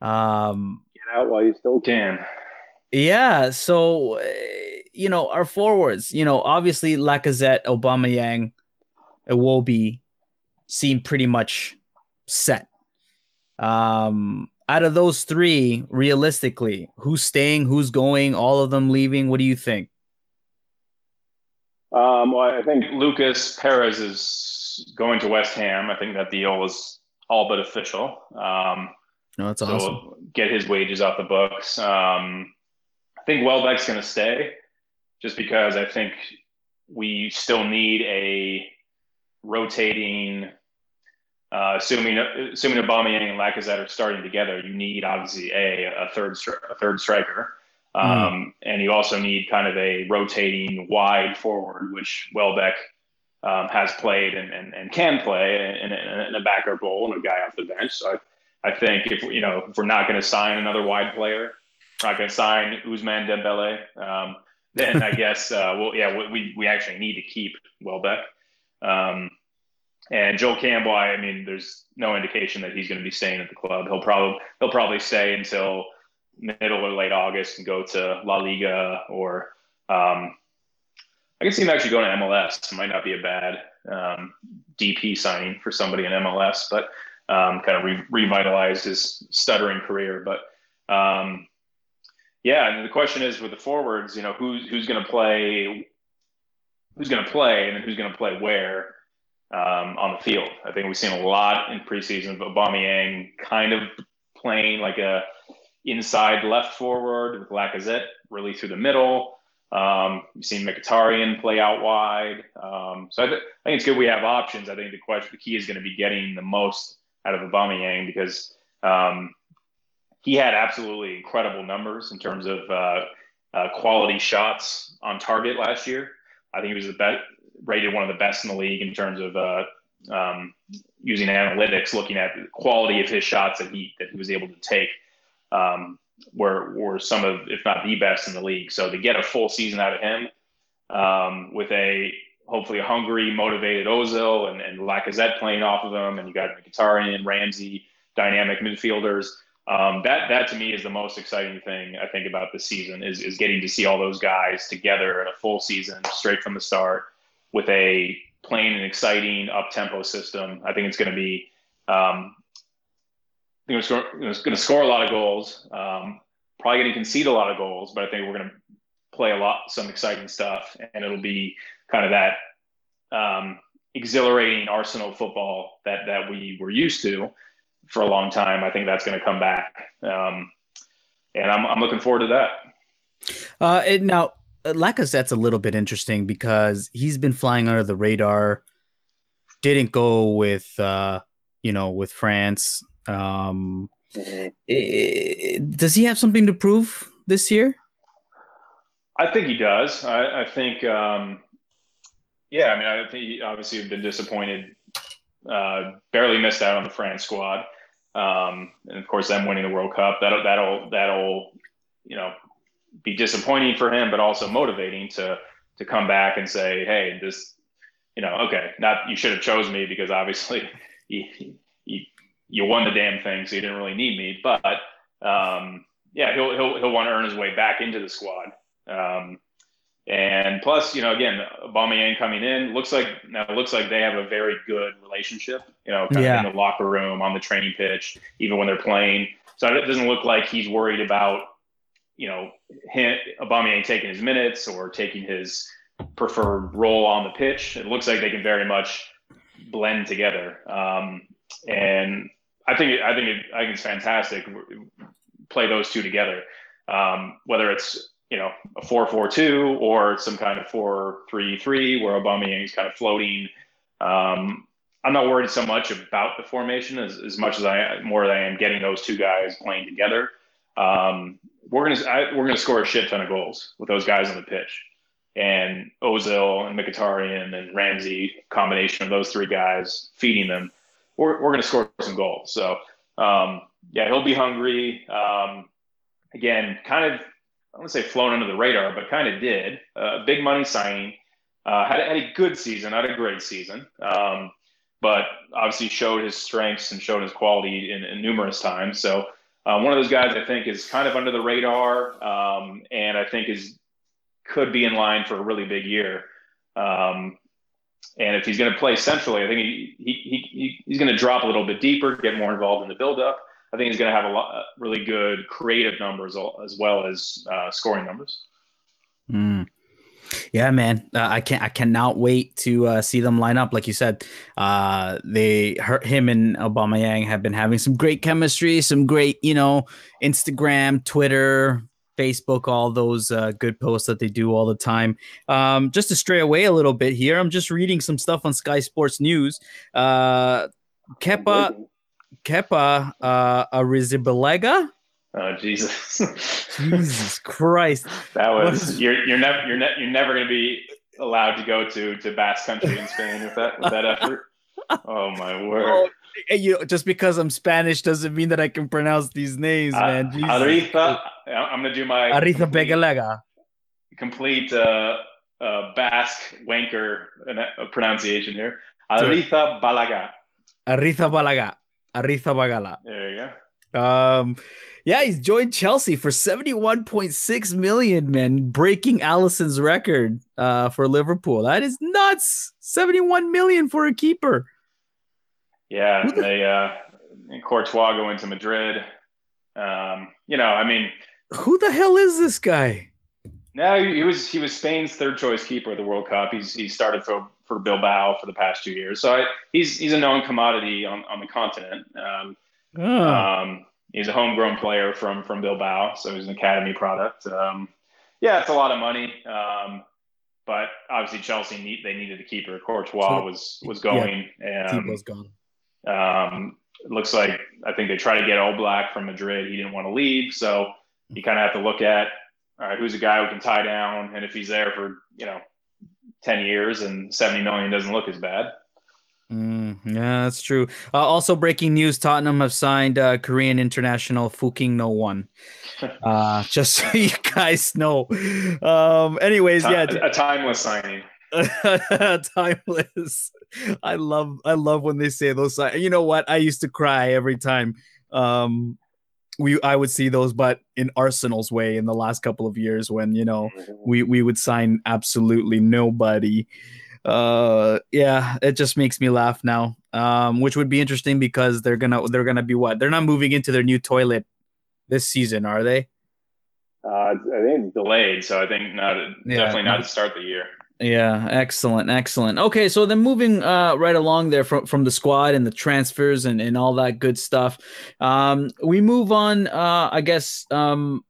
Um, Get out while you still can. Yeah, so you know our forwards. You know, obviously Lacazette, Aubameyang, Iwobi seem pretty much set. Um, out of those three, realistically, who's staying, who's going, all of them leaving? What do you think? Um, well, I think Lucas Perez is going to West Ham. I think that deal is all but official. Um, no, that's so awesome. Get his wages off the books. Um, I think Welbeck's going to stay, just because I think we still need a rotating uh, assuming assuming Aubameyang and Lacazette are starting together, you need obviously a a third a third striker, um, mm. and you also need kind of a rotating wide forward, which Welbeck um, has played and, and, and can play in, in, in, a backup role and a guy off the bench. So I, I think if you know if we're not going to sign another wide player, we're not going to sign Ousmane Dembele, um, then I guess uh, well yeah we we actually need to keep Welbeck. Um, and Joel Campbell, I mean, there's no indication that he's going to be staying at the club. He'll probably he'll probably stay until middle or late August and go to La Liga or um, I can see him actually going to MLS. It might not be a bad um, DP signing for somebody in MLS, but um, kind of re- revitalized his stuttering career. But um, yeah, and the question is with the forwards, you know, who's who's going to play, who's going to play, and then who's going to play where um, on the field. I think we've seen a lot in preseason of Aubameyang kind of playing like a inside left forward with Lacazette really through the middle. Um, we've seen Mkhitaryan play out wide. Um, so I, th- I, think it's good we have options. I think the question, the key is going to be getting the most out of Aubameyang because um, he had absolutely incredible numbers in terms of uh, uh, quality shots on target last year. I think he was the best, rated one of the best in the league in terms of uh, um, using analytics, looking at the quality of his shots that he that he was able to take. Um, were were some of, if not the best in the league. So to get a full season out of him um, with a hopefully a hungry, motivated Ozil and, and Lacazette playing off of him, and you got Mkhitaryan, Ramsey, dynamic midfielders. Um, that that to me is the most exciting thing I think about this season is is getting to see all those guys together in a full season straight from the start with a plain and exciting up tempo system. I think it's going to be, um, I think it's going to score a lot of goals. Um, probably going to concede a lot of goals, but I think we're going to play a lot, some exciting stuff, and it'll be kind of that um, exhilarating Arsenal football that that we were used to for a long time. I think that's going to come back, um, and I'm I'm looking forward to that. Uh, it, now Lacazette's a little bit interesting because he's been flying under the radar. Didn't go with uh, you know with France. Um, does he have something to prove this year? I think he does. I, I think, um, yeah. I mean, I think he obviously have been disappointed. Uh, barely missed out on the France squad, um, and of course, them winning the World Cup. That'll that'll that'll you know be disappointing for him, but also motivating to to come back and say, hey, this, you know, okay, not you should have chosen me because obviously you, you, you won the damn thing, so you didn't really need me. But um, yeah, he'll he'll he'll want to earn his way back into the squad. Um, and plus, you know, again, Aubameyang coming in looks like now looks like they have a very good relationship. You know, kind yeah. of in the locker room, on the training pitch, even when they're playing. So it doesn't look like he's worried about you know, him, Aubameyang taking his minutes or taking his preferred role on the pitch. It looks like they can very much blend together. Um, and I think it, I think it, I think it's fantastic. Play those two together, um, whether it's you know a four four two or some kind of four three three where Aubameyang is kind of floating. Um, I'm not worried so much about the formation as, as much as I more than I am getting those two guys playing together. Um, we're gonna I, we're gonna score a shit ton of goals with those guys on the pitch, and Ozil and Mkhitaryan and Ramsey combination of those three guys feeding them, we're we're gonna score some goals. So um, yeah, he'll be hungry. Um, again, kind of I don't say flown under the radar, but kind of did. Uh, big money signing. Uh, had, had a good season, not a great season. Um, but obviously showed his strengths and showed his quality in, in numerous times. So uh, one of those guys I think is kind of under the radar, um, and I think is could be in line for a really big year. Um, and if he's going to play centrally, I think he, he, he he's going to drop a little bit deeper, get more involved in the buildup. I think he's going to have a lot really good creative numbers as well as uh, scoring numbers. Mm. Yeah, man, uh, I can't. I cannot wait to uh, see them line up. Like you said, uh, they hurt him and Aubameyang have been having some great chemistry, some great, you know, Instagram, Twitter, Facebook, all those uh, good posts that they do all the time. Um, just to stray away a little bit here, I'm just reading some stuff on Sky Sports News. Uh, Kepa, Kepa uh, Oh Jesus! Jesus Christ! That was you're you're never you're ne- you're never going to be allowed to go to to Basque Country in Spain with that with that effort. Oh my word! Oh, you know, just because I'm Spanish doesn't mean that I can pronounce these names, uh, man. Jesus. I'm going to do my Aritha Begalega. Complete uh, uh, Basque wanker uh, pronunciation here. Aritha Balaga. Aritha Balaga. Aritha Bagala. There you go. Um, yeah, he's joined Chelsea for 71.6 million, man, breaking Alisson's record uh, for Liverpool. That is nuts. 71 million for a keeper. Yeah, they uh Courtois going to Madrid. Um, you know, I mean, who the hell is this guy? No, he was he was Spain's third choice keeper at the World Cup. He's he started for for Bilbao for the past two years, so I, he's he's a known commodity on, on the continent. Um, oh. um, he's a homegrown player from from Bilbao, so he's an academy product. Um, yeah, it's a lot of money, um, but obviously Chelsea need they needed a keeper. Courtois was was going, yeah, and was gone. Um, looks like I think they tried to get Oblak from Madrid. He didn't want to leave, so you kind of have to look at all right, who's a guy who can tie down, and if he's there for you know ten years and seventy million doesn't look as bad. Mm, yeah, that's true. Uh, also, breaking news: Tottenham have signed uh, Korean international Fuking No One. Uh, just so you guys know. Um, anyways, yeah, a timeless signing. timeless. I love, I love when they say those. You know what? I used to cry every time. Um, we I would see those, but in Arsenal's way in the last couple of years when you know mm-hmm. we we would sign absolutely nobody uh yeah it just makes me laugh now. Um which would be interesting because they're gonna they're gonna be what? They're not moving into their new toilet this season are they? Uh i think delayed so i think not yeah. definitely not to start the year. Yeah excellent excellent. Okay so then moving uh right along there from from the squad and the transfers and and all that good stuff. Um we move on uh i guess um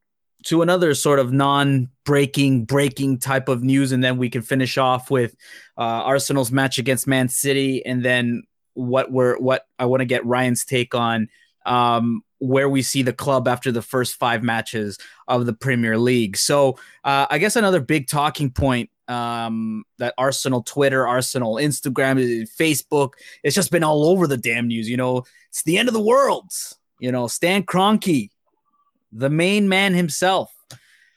to another sort of non-breaking breaking type of news and then we can finish off with uh, arsenal's match against man city and then what we're what i want to get ryan's take on um, where we see the club after the first five matches of the premier league. So uh, i guess another big talking point um, that arsenal twitter arsenal instagram facebook it's just been all over the damn news you know? It's the end of the world you know? Stan Kroenke the main man himself.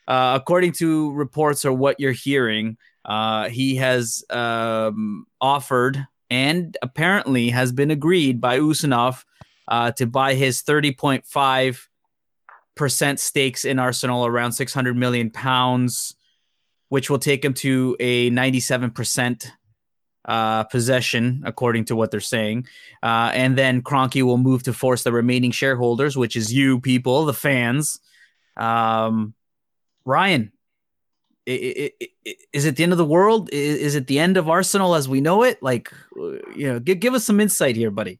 Uh, according to reports or what you're hearing, uh, he has um, offered and apparently has been agreed by Usmanov uh, to buy his 30.5 percent stakes in Arsenal, around 600 million pounds, which will take him to a 97 percent uh, possession, according to what they're saying. Uh, and then Kroenke will move to force the remaining shareholders, which is you people, the fans. Um, Ryan, is it the end of the world? Is it the end of Arsenal as we know it? Like, you know, give, give us some insight here, buddy.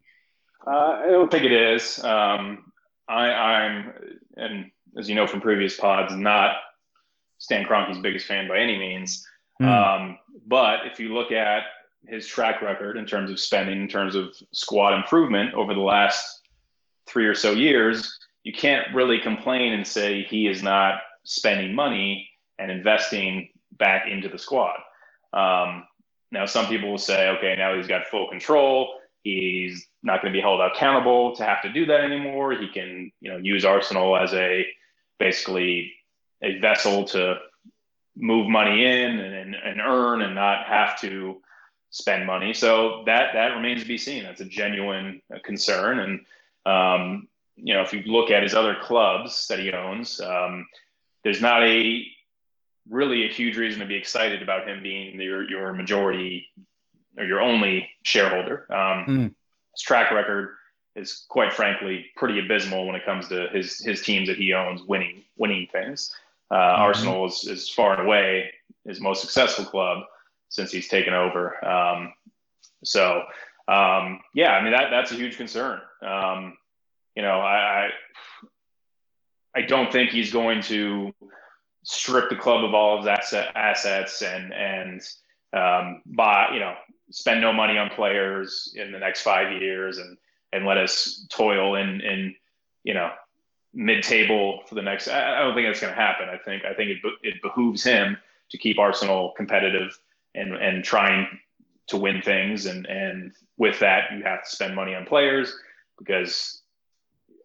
Uh, I don't think it is. Um, I, I'm, and as you know from previous pods, not Stan Kroenke's biggest fan by any means. Mm. Um, but if you look at his track record in terms of spending, in terms of squad improvement over the last three or so years, you can't really complain and say he is not spending money and investing back into the squad. Um, now, some people will say, okay, now he's got full control. He's not going to be held accountable to have to do that anymore. He can, you know, use Arsenal as a basically a vessel to move money in and, and earn and not have to spend money. So that that remains to be seen. That's a genuine concern. And um, you know, if you look at his other clubs that he owns, um, there's not a really a huge reason to be excited about him being your your majority or your only shareholder. Um, mm. His track record is quite frankly pretty abysmal when it comes to his his teams that he owns winning winning things. Uh, mm-hmm. Arsenal is, is far and away his most successful club since he's taken over. Um, so um, yeah, I mean that that's a huge concern. Um, you know, I, I I don't think he's going to strip the club of all of his asset, assets and and um, buy you know spend no money on players in the next five years and and let us toil in in you know mid table for the next. I don't think that's going to happen. I think I think it it behooves him to keep Arsenal competitive and and trying to win things and and with that you have to spend money on players because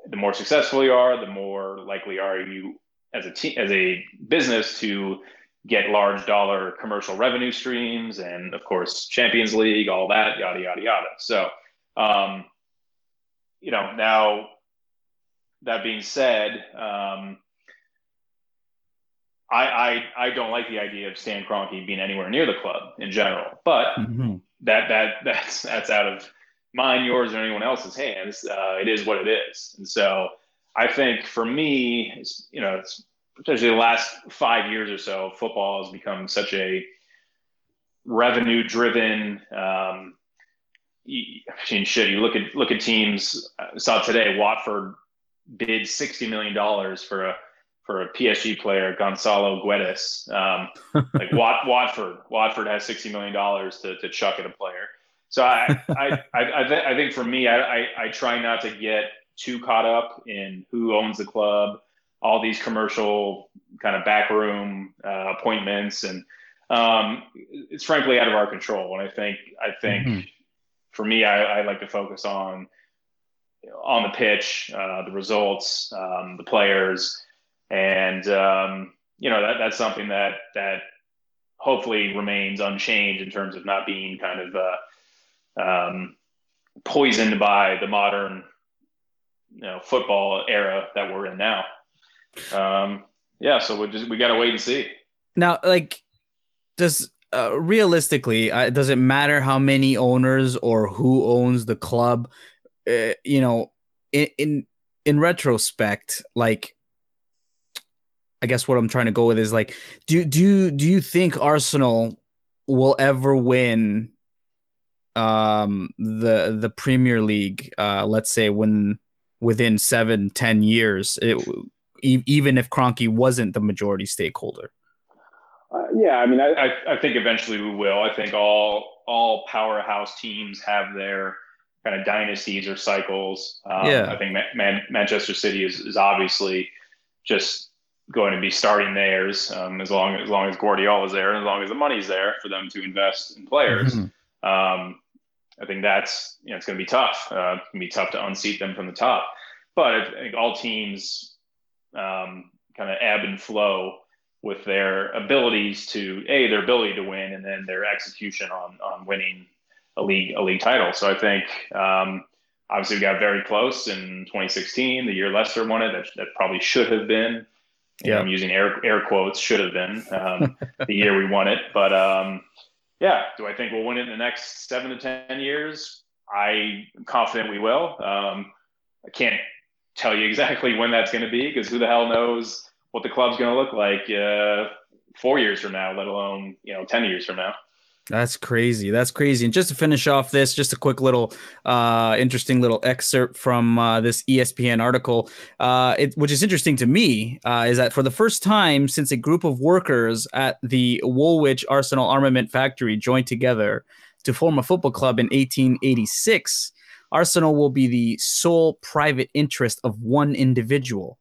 the more successful you are, the more likely are you as a team, as a business to get large dollar commercial revenue streams, and of course Champions League, all that, yada yada yada. So, um, you know, now that being said, um, I, I I don't like the idea of Stan Kroenke being anywhere near the club in general, but mm-hmm. that that that's that's out of mine, yours, or anyone else's hands. Uh, it is what it is. And so I think for me, you know, especially the last five years or so, football has become such a revenue driven. Um, I mean, shit. You look at look at teams. I saw today Watford bid sixty million dollars for a for a PSG player, Gonçalo Guedes. Um, like Wat, Watford, Watford has sixty million dollars to, to chuck at a player. So I, I, I, I, th- I, think for me, I, I, I try not to get too caught up in who owns the club, all these commercial kind of backroom uh, appointments, and um, it's frankly out of our control. And I think, I think mm-hmm. for me, I, I, like to focus on on the pitch, uh, the results, um, the players, and um, you know that that's something that that hopefully remains unchanged in terms of not being kind of uh, um, poisoned by the modern you know football era that we're in now. Um, yeah, so we just we got to wait and see. Now, like, does uh, realistically, uh, does it matter how many owners or who owns the club? Uh, you know, in, in in retrospect, like, I guess what I'm trying to go with is like, do do do you think Arsenal will ever win um the the Premier League uh let's say when within seven ten years it, even if Kroenke wasn't the majority stakeholder? Uh, yeah I mean I, I, I think eventually we will. I think all all powerhouse teams have their kind of dynasties or cycles. Um, yeah. I think Man- Manchester City is, is obviously just going to be starting theirs um, as long as long as Guardiola is there and as long as the money's there for them to invest in players. Mm-hmm. Um, I think that's you know it's going to be tough. Uh, it's going to be tough to unseat them from the top. But I think all teams um, kind of ebb and flow with their abilities to a their ability to win and then their execution on on winning a league a league title. So I think um, obviously we got very close in 2016, the year Leicester won it. That, that probably should have been. Yeah, I'm using air air quotes. Should have been um, the year we won it, but um, yeah, do I think we'll win it in the next seven to 10 years? I'm confident we will. Um, I can't tell you exactly when that's going to be because who the hell knows what the club's going to look like, uh, four years from now, let alone you know ten years from now. That's crazy. That's crazy. And just to finish off this, just a quick little uh, interesting little excerpt from uh, this ESPN article, uh, it, which is interesting to me, uh, is that for the first time since a group of workers at the Woolwich Arsenal Armament Factory joined together to form a football club in 1886, Arsenal will be the sole private interest of one individual.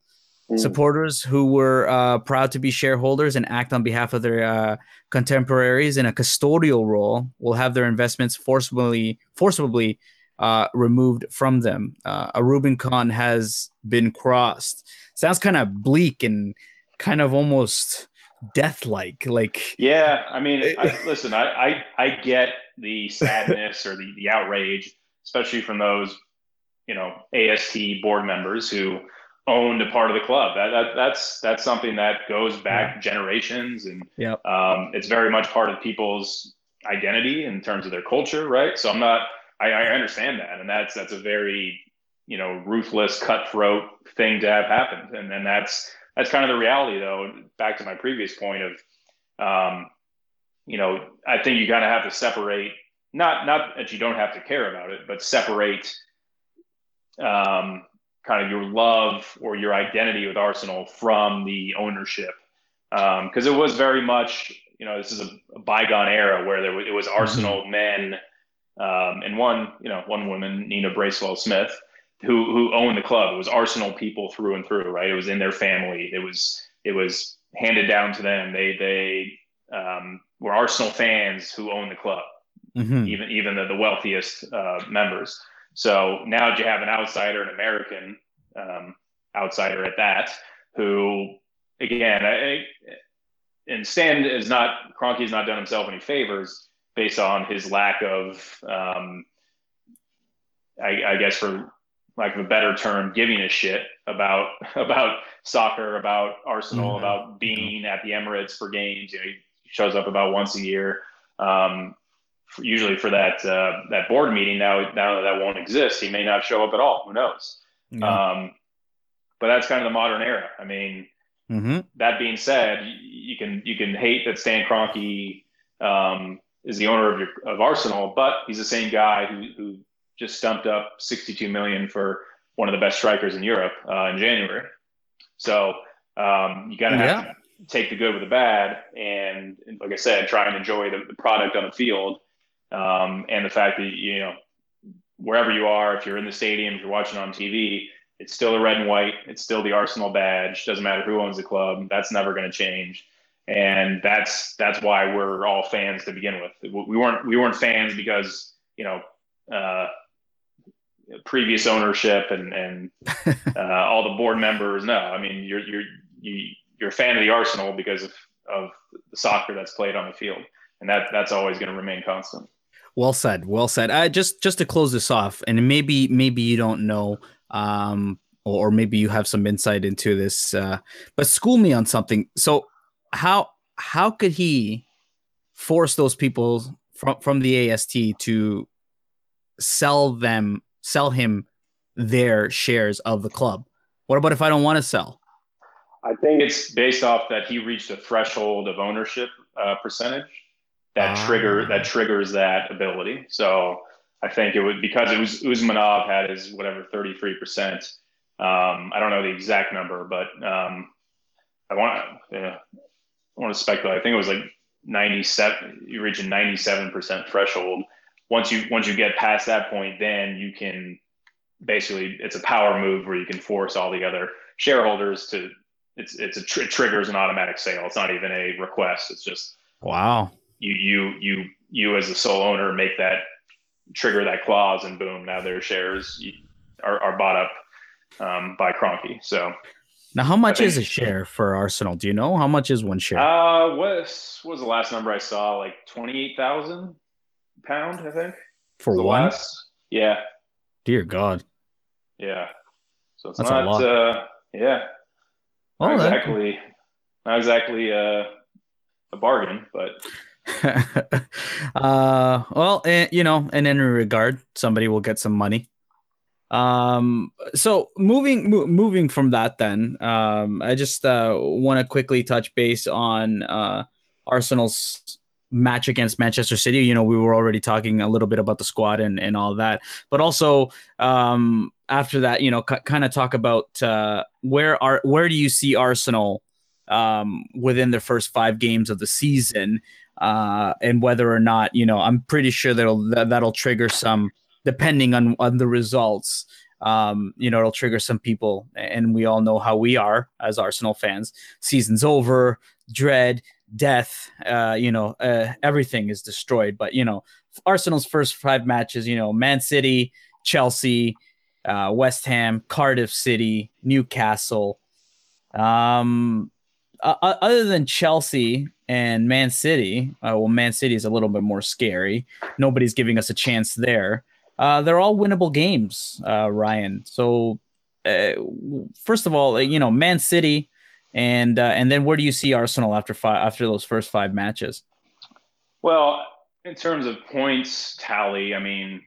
Mm. Supporters who were uh, proud to be shareholders and act on behalf of their uh, contemporaries in a custodial role will have their investments forcibly forcibly uh, removed from them. Uh, a Rubicon has been crossed. Sounds kind of bleak and kind of almost death-like. Like yeah, I mean, I, listen, I, I I get the sadness or the the outrage, especially from those you know AST board members who owned a part of the club. That, that that's that's something that goes back yeah. generations, and yep. um, it's very much part of people's identity in terms of their culture, right? So I'm not. I, I understand that, and that's that's a very you know ruthless, cutthroat thing to have happened, and and that's that's kind of the reality, though. Back to my previous point of, um, you know, I think you kind of have to separate. Not not that you don't have to care about it, but separate um, kind of your love or your identity with Arsenal from the ownership. Because um, it was very much, you know, this is a, a bygone era where there was, it was mm-hmm. Arsenal mm-hmm. men um, and one, you know, one woman, Nina Bracewell Smith, who who owned the club. It was Arsenal people through and through, right? It was in their family. It was it was handed down to them. They they um, were Arsenal fans who owned the club, mm-hmm. even even the, the wealthiest uh, members. So now you have an outsider, an American um, outsider at that, who again, I, and Stan is not has not done himself any favors based on his lack of, um, I, I, guess for lack of a better term, giving a shit about about soccer, about Arsenal, mm-hmm. about being at the Emirates for games. You know, he shows up about once a year. Um, usually for that uh, that board meeting. Now, now that that won't exist, he may not show up at all. Who knows? Yeah. Um, but that's kind of the modern era. I mean, mm-hmm. that being said, you can you can hate that Stan Kroenke um, is the owner of your of Arsenal, but he's the same guy who who just stumped up 62 million for one of the best strikers in Europe uh, in January. So um, you got to have to take the good with the bad, and, and like I said, try and enjoy the, the product on the field um, and the fact that you know wherever you are, if you're in the stadium, if you're watching on TV, it's still the red and white. It's still the Arsenal badge. Doesn't matter who owns the club. That's never going to change. And that's that's why we're all fans to begin with. We weren't we weren't fans because you know uh, previous ownership and and uh, all the board members. No, I mean you're you're you, you're a fan of the Arsenal because of of the soccer that's played on the field, and that that's always going to remain constant. Well said. Well said. Uh, just just to close this off, and maybe maybe you don't know, um, or, maybe you have some insight into this, uh, but school me on something. So how how could he force those people from from the AST to sell them sell him their shares of the club? What about if I don't want to sell? I think it's based off that he reached a threshold of ownership uh, percentage that ah. trigger that triggers that ability. So I think it would because it was Usmanov had his whatever 33 percent. Um, I don't know the exact number, but um, I want to I want to speculate. I think it was like 97. You reach a 97 percent threshold. Once you once you get past that point, then you can basically it's a power move where you can force all the other shareholders to it's it's a tr- triggers an automatic sale. It's not even a request. It's just wow you you you you as a sole owner make that trigger that clause, and boom, now their shares are, are bought up um, by Kroenke. So now, how much think, is a share for Arsenal? Do you know how much is one share? Uh, what was the last number I saw? Like twenty eight thousand pound, I think. For one? Last, yeah. Dear God. Yeah. So it's That's not. Uh, yeah. Not exactly. Not exactly uh, a bargain, but uh, well, eh, you know, in any regard, somebody will get some money. Um, so moving mo- moving from that, then um, I just uh, want to quickly touch base on uh, Arsenal's match against Manchester City. You know, we were already talking a little bit about the squad and and all that, but also um, after that, you know, c- kind of talk about uh, where are where do you see Arsenal um, within the first five games of the season, uh, and whether or not you know, I'm pretty sure that'll that, that'll trigger some depending on on the results. Um, you know, it'll trigger some people, and we all know how we are as Arsenal fans. Season's over, dread, death. Uh, you know, uh, everything is destroyed. But you know, Arsenal's first five matches. You know, Man City, Chelsea, uh, West Ham, Cardiff City, Newcastle. Um, uh, other than Chelsea and Man City, uh, well, Man City is a little bit more scary. Nobody's giving us a chance there. Uh, they're all winnable games, uh, Ryan. So, uh, first of all, you know, Man City, and uh, and then where do you see Arsenal after five after those first five matches? Well, in terms of points tally, I mean,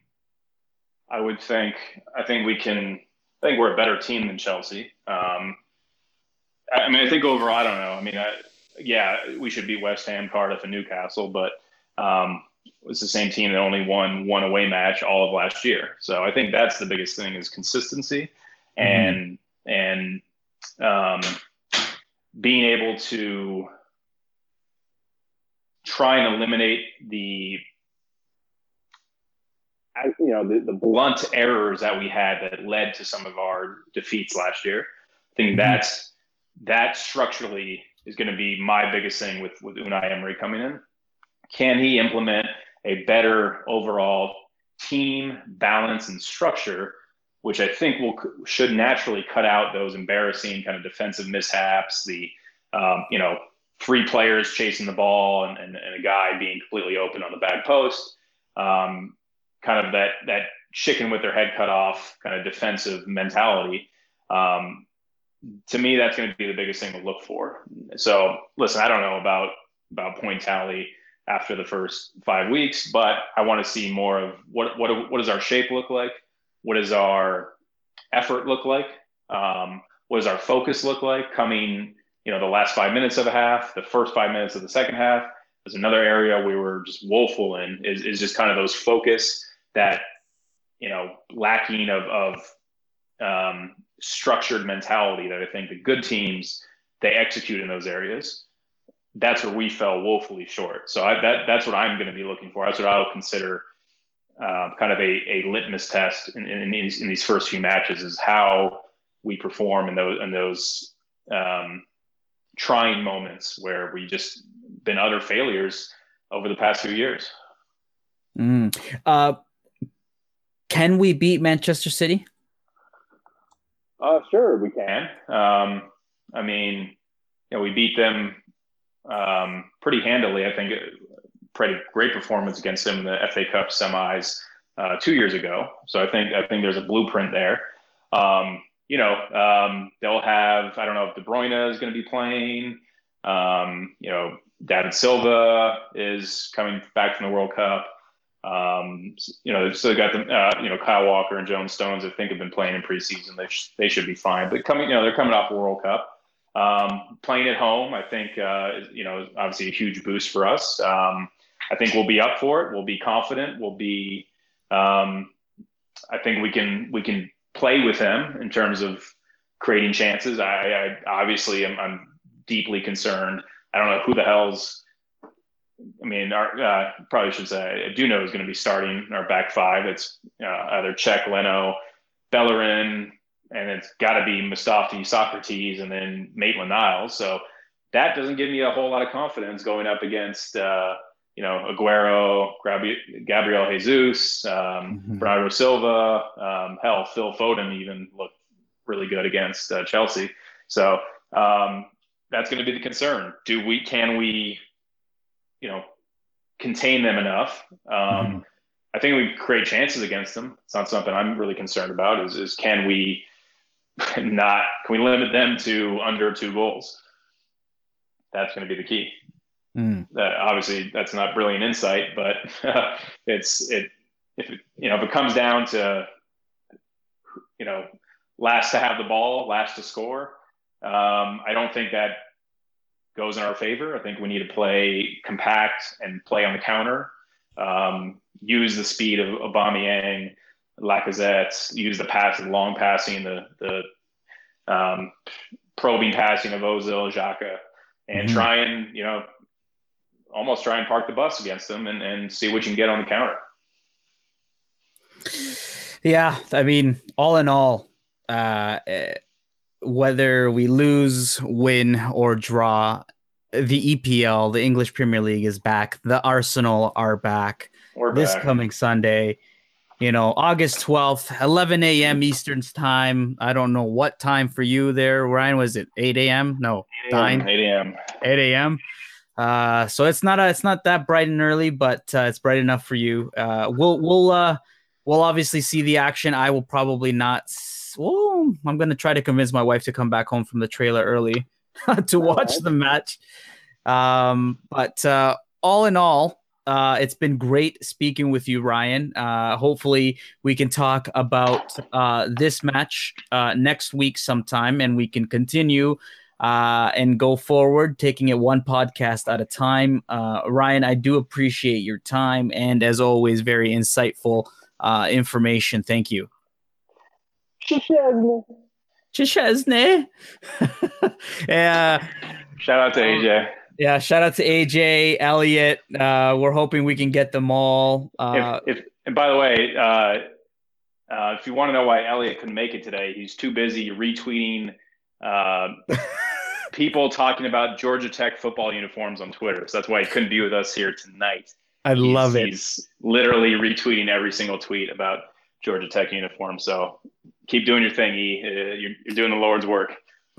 I would think I think we can. I think we're a better team than Chelsea. Um, I mean, I think overall, I don't know. I mean, I, yeah, we should be West Ham, Cardiff, and Newcastle, but um, it's the same team that only won one away match all of last year. So I think that's the biggest thing is consistency and mm-hmm. and um, being able to try and eliminate the you know the, the blunt errors that we had that led to some of our defeats last year. I think mm-hmm. that's that structurally is going to be my biggest thing with with Unai Emery coming in. Can he implement a better overall team balance and structure, which I think will should naturally cut out those embarrassing kind of defensive mishaps, the um, you know three players chasing the ball and, and, and, a guy being completely open on the back post, um, kind of that that chicken with their head cut off kind of defensive mentality. Um, to me, that's going to be the biggest thing to look for. So, listen, I don't know about about point tally after the first five weeks, but I want to see more of what what what does our shape look like? What does our effort look like? Um, what does our focus look like coming? You know, the last five minutes of a half, the first five minutes of the second half. There's another area we were just woeful in is, is just kind of those focus that you know lacking of of um, structured mentality that I think the good teams they execute in those areas that's where we fell woefully short. So I, that that's what I'm going to be looking for. That's what I will consider uh, kind of a, a litmus test in, in, these, in these first few matches is how we perform in those in those um, trying moments where we just been utter failures over the past few years. Mm. Uh, can we beat Manchester City? Uh, sure, we can. Um, I mean, you know, we beat them um, pretty handily. I think pretty great performance against them in the FA Cup semis uh, two years ago. So I think I think there's a blueprint there. Um, you know, um, they'll have I don't know if De Bruyne is going to be playing. Um, you know, David Silva is coming back from the World Cup. Um, you know, so they got the uh, you know Kyle Walker and Jones Stones. I think have been playing in preseason. They sh- they should be fine. But coming, you know, they're coming off the World Cup. Um, playing at home, I think, uh, you know, is obviously a huge boost for us. Um, I think we'll be up for it. We'll be confident. We'll be. Um, I think we can we can play with them in terms of creating chances. I, I obviously am I'm deeply concerned. I don't know who the hell's. I mean, our, uh, probably should say I do know is going to be starting our back five. It's uh, either Cech, Leno, Bellerin, and it's got to be Mustafi, Sokratis, and then Maitland Niles. So that doesn't give me a whole lot of confidence going up against, uh, you know, Aguero, Gabriel Jesus, um, mm-hmm. Bernardo Silva, um, hell, Phil Foden even looked really good against uh, Chelsea. So um, that's going to be the concern. Do we, can we, you know, contain them enough? Um, mm-hmm. I think we create chances against them. It's not something I'm really concerned about. Is, is can we not can we limit them to under two goals? That's going to be the key. Mm. That obviously that's not brilliant insight, but uh, it's it if it, you know if it comes down to you know, last to have the ball, last to score. Um, I don't think that goes in our favor. I think we need to play compact and play on the counter. Um, use the speed of Aubameyang, Lacazette, use the passing, long passing, the the um, probing passing of Ozil, Xhaka, and mm-hmm. try and you know almost try and park the bus against them and, and see what you can get on the counter. Yeah, I mean, all in all, uh, whether we lose, win, or draw, the EPL, the English Premier League, is back. The Arsenal are back We're this back. coming Sunday. You know, August 12th, 11 a.m. Eastern time. I don't know what time for you there, Ryan. Was it 8 a.m.? No, 8 a.m. 8 a.m. 8 a.m. Uh, so it's not a, it's not that bright and early, but uh, it's bright enough for you. Uh, we'll we'll uh, we'll obviously see the action. I will probably not. Well, I'm gonna try to convince my wife to come back home from the trailer early to watch the match. Um, but uh, all in all, uh, it's been great speaking with you, Ryan. Uh, hopefully, we can talk about uh, this match uh, next week sometime, and we can continue uh, and go forward, taking it one podcast at a time. Uh, Ryan, I do appreciate your time, and as always, very insightful uh, information. Thank you. Chesney. yeah. Shout out to AJ. Yeah, shout out to AJ, Elliot. Uh, we're hoping we can get them all. Uh, if, if, and by the way, uh, uh, if you want to know why Elliot couldn't make it today, he's too busy retweeting uh, people talking about Georgia Tech football uniforms on Twitter. So that's why he couldn't be with us here tonight. I he's, love it. He's literally retweeting every single tweet about Georgia Tech uniform. So keep doing your thing, E. Uh, you're, you're doing the Lord's work.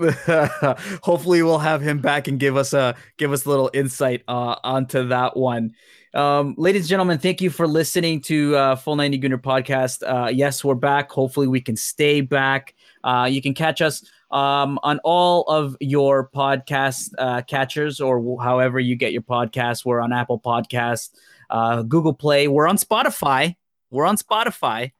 Hopefully, we'll have him back and give us a give us a little insight uh, onto that one. Um, ladies and gentlemen, thank you for listening to uh, Full 90 Gooner podcast. Uh, yes, we're back. Hopefully, we can stay back. Uh, you can catch us um, on all of your podcast uh, catchers or however you get your podcasts. We're on Apple Podcasts, uh, Google Play. We're on Spotify. We're on Spotify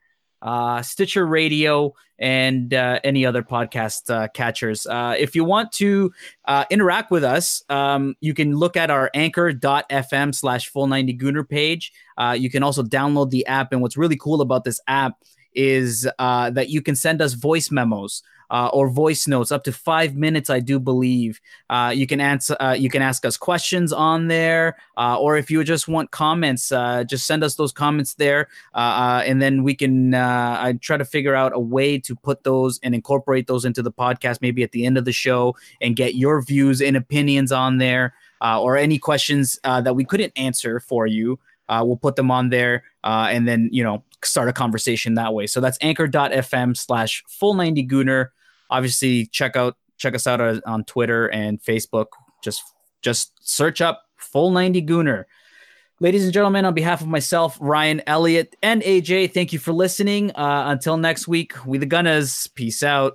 uh, Stitcher Radio, and uh, any other podcast uh, catchers. Uh, if you want to uh, interact with us, um, you can look at our anchor.fm slash full 90 Gooner page. Uh, you can also download the app. And what's really cool about this app is that you can send us voice memos uh, or voice notes up to five minutes, I do believe. Uh, you can answer, uh, you can ask us questions on there, uh, or if you just want comments, uh, just send us those comments there, uh, and then we can. I try to figure out a way to put those and incorporate those into the podcast, maybe at the end of the show, and get your views and opinions on there, or any questions that we couldn't answer for you. we'll put them on there, and then you know start a conversation that way. So that's anchor.fm slash full 90 gooner. Obviously, check out check us out on Twitter and Facebook. Just just search up full 90 gooner. Ladies and gentlemen, on behalf of myself, Ryan Elliott, and AJ, thank you for listening. Uh, until next week, we the Gunners. Peace out.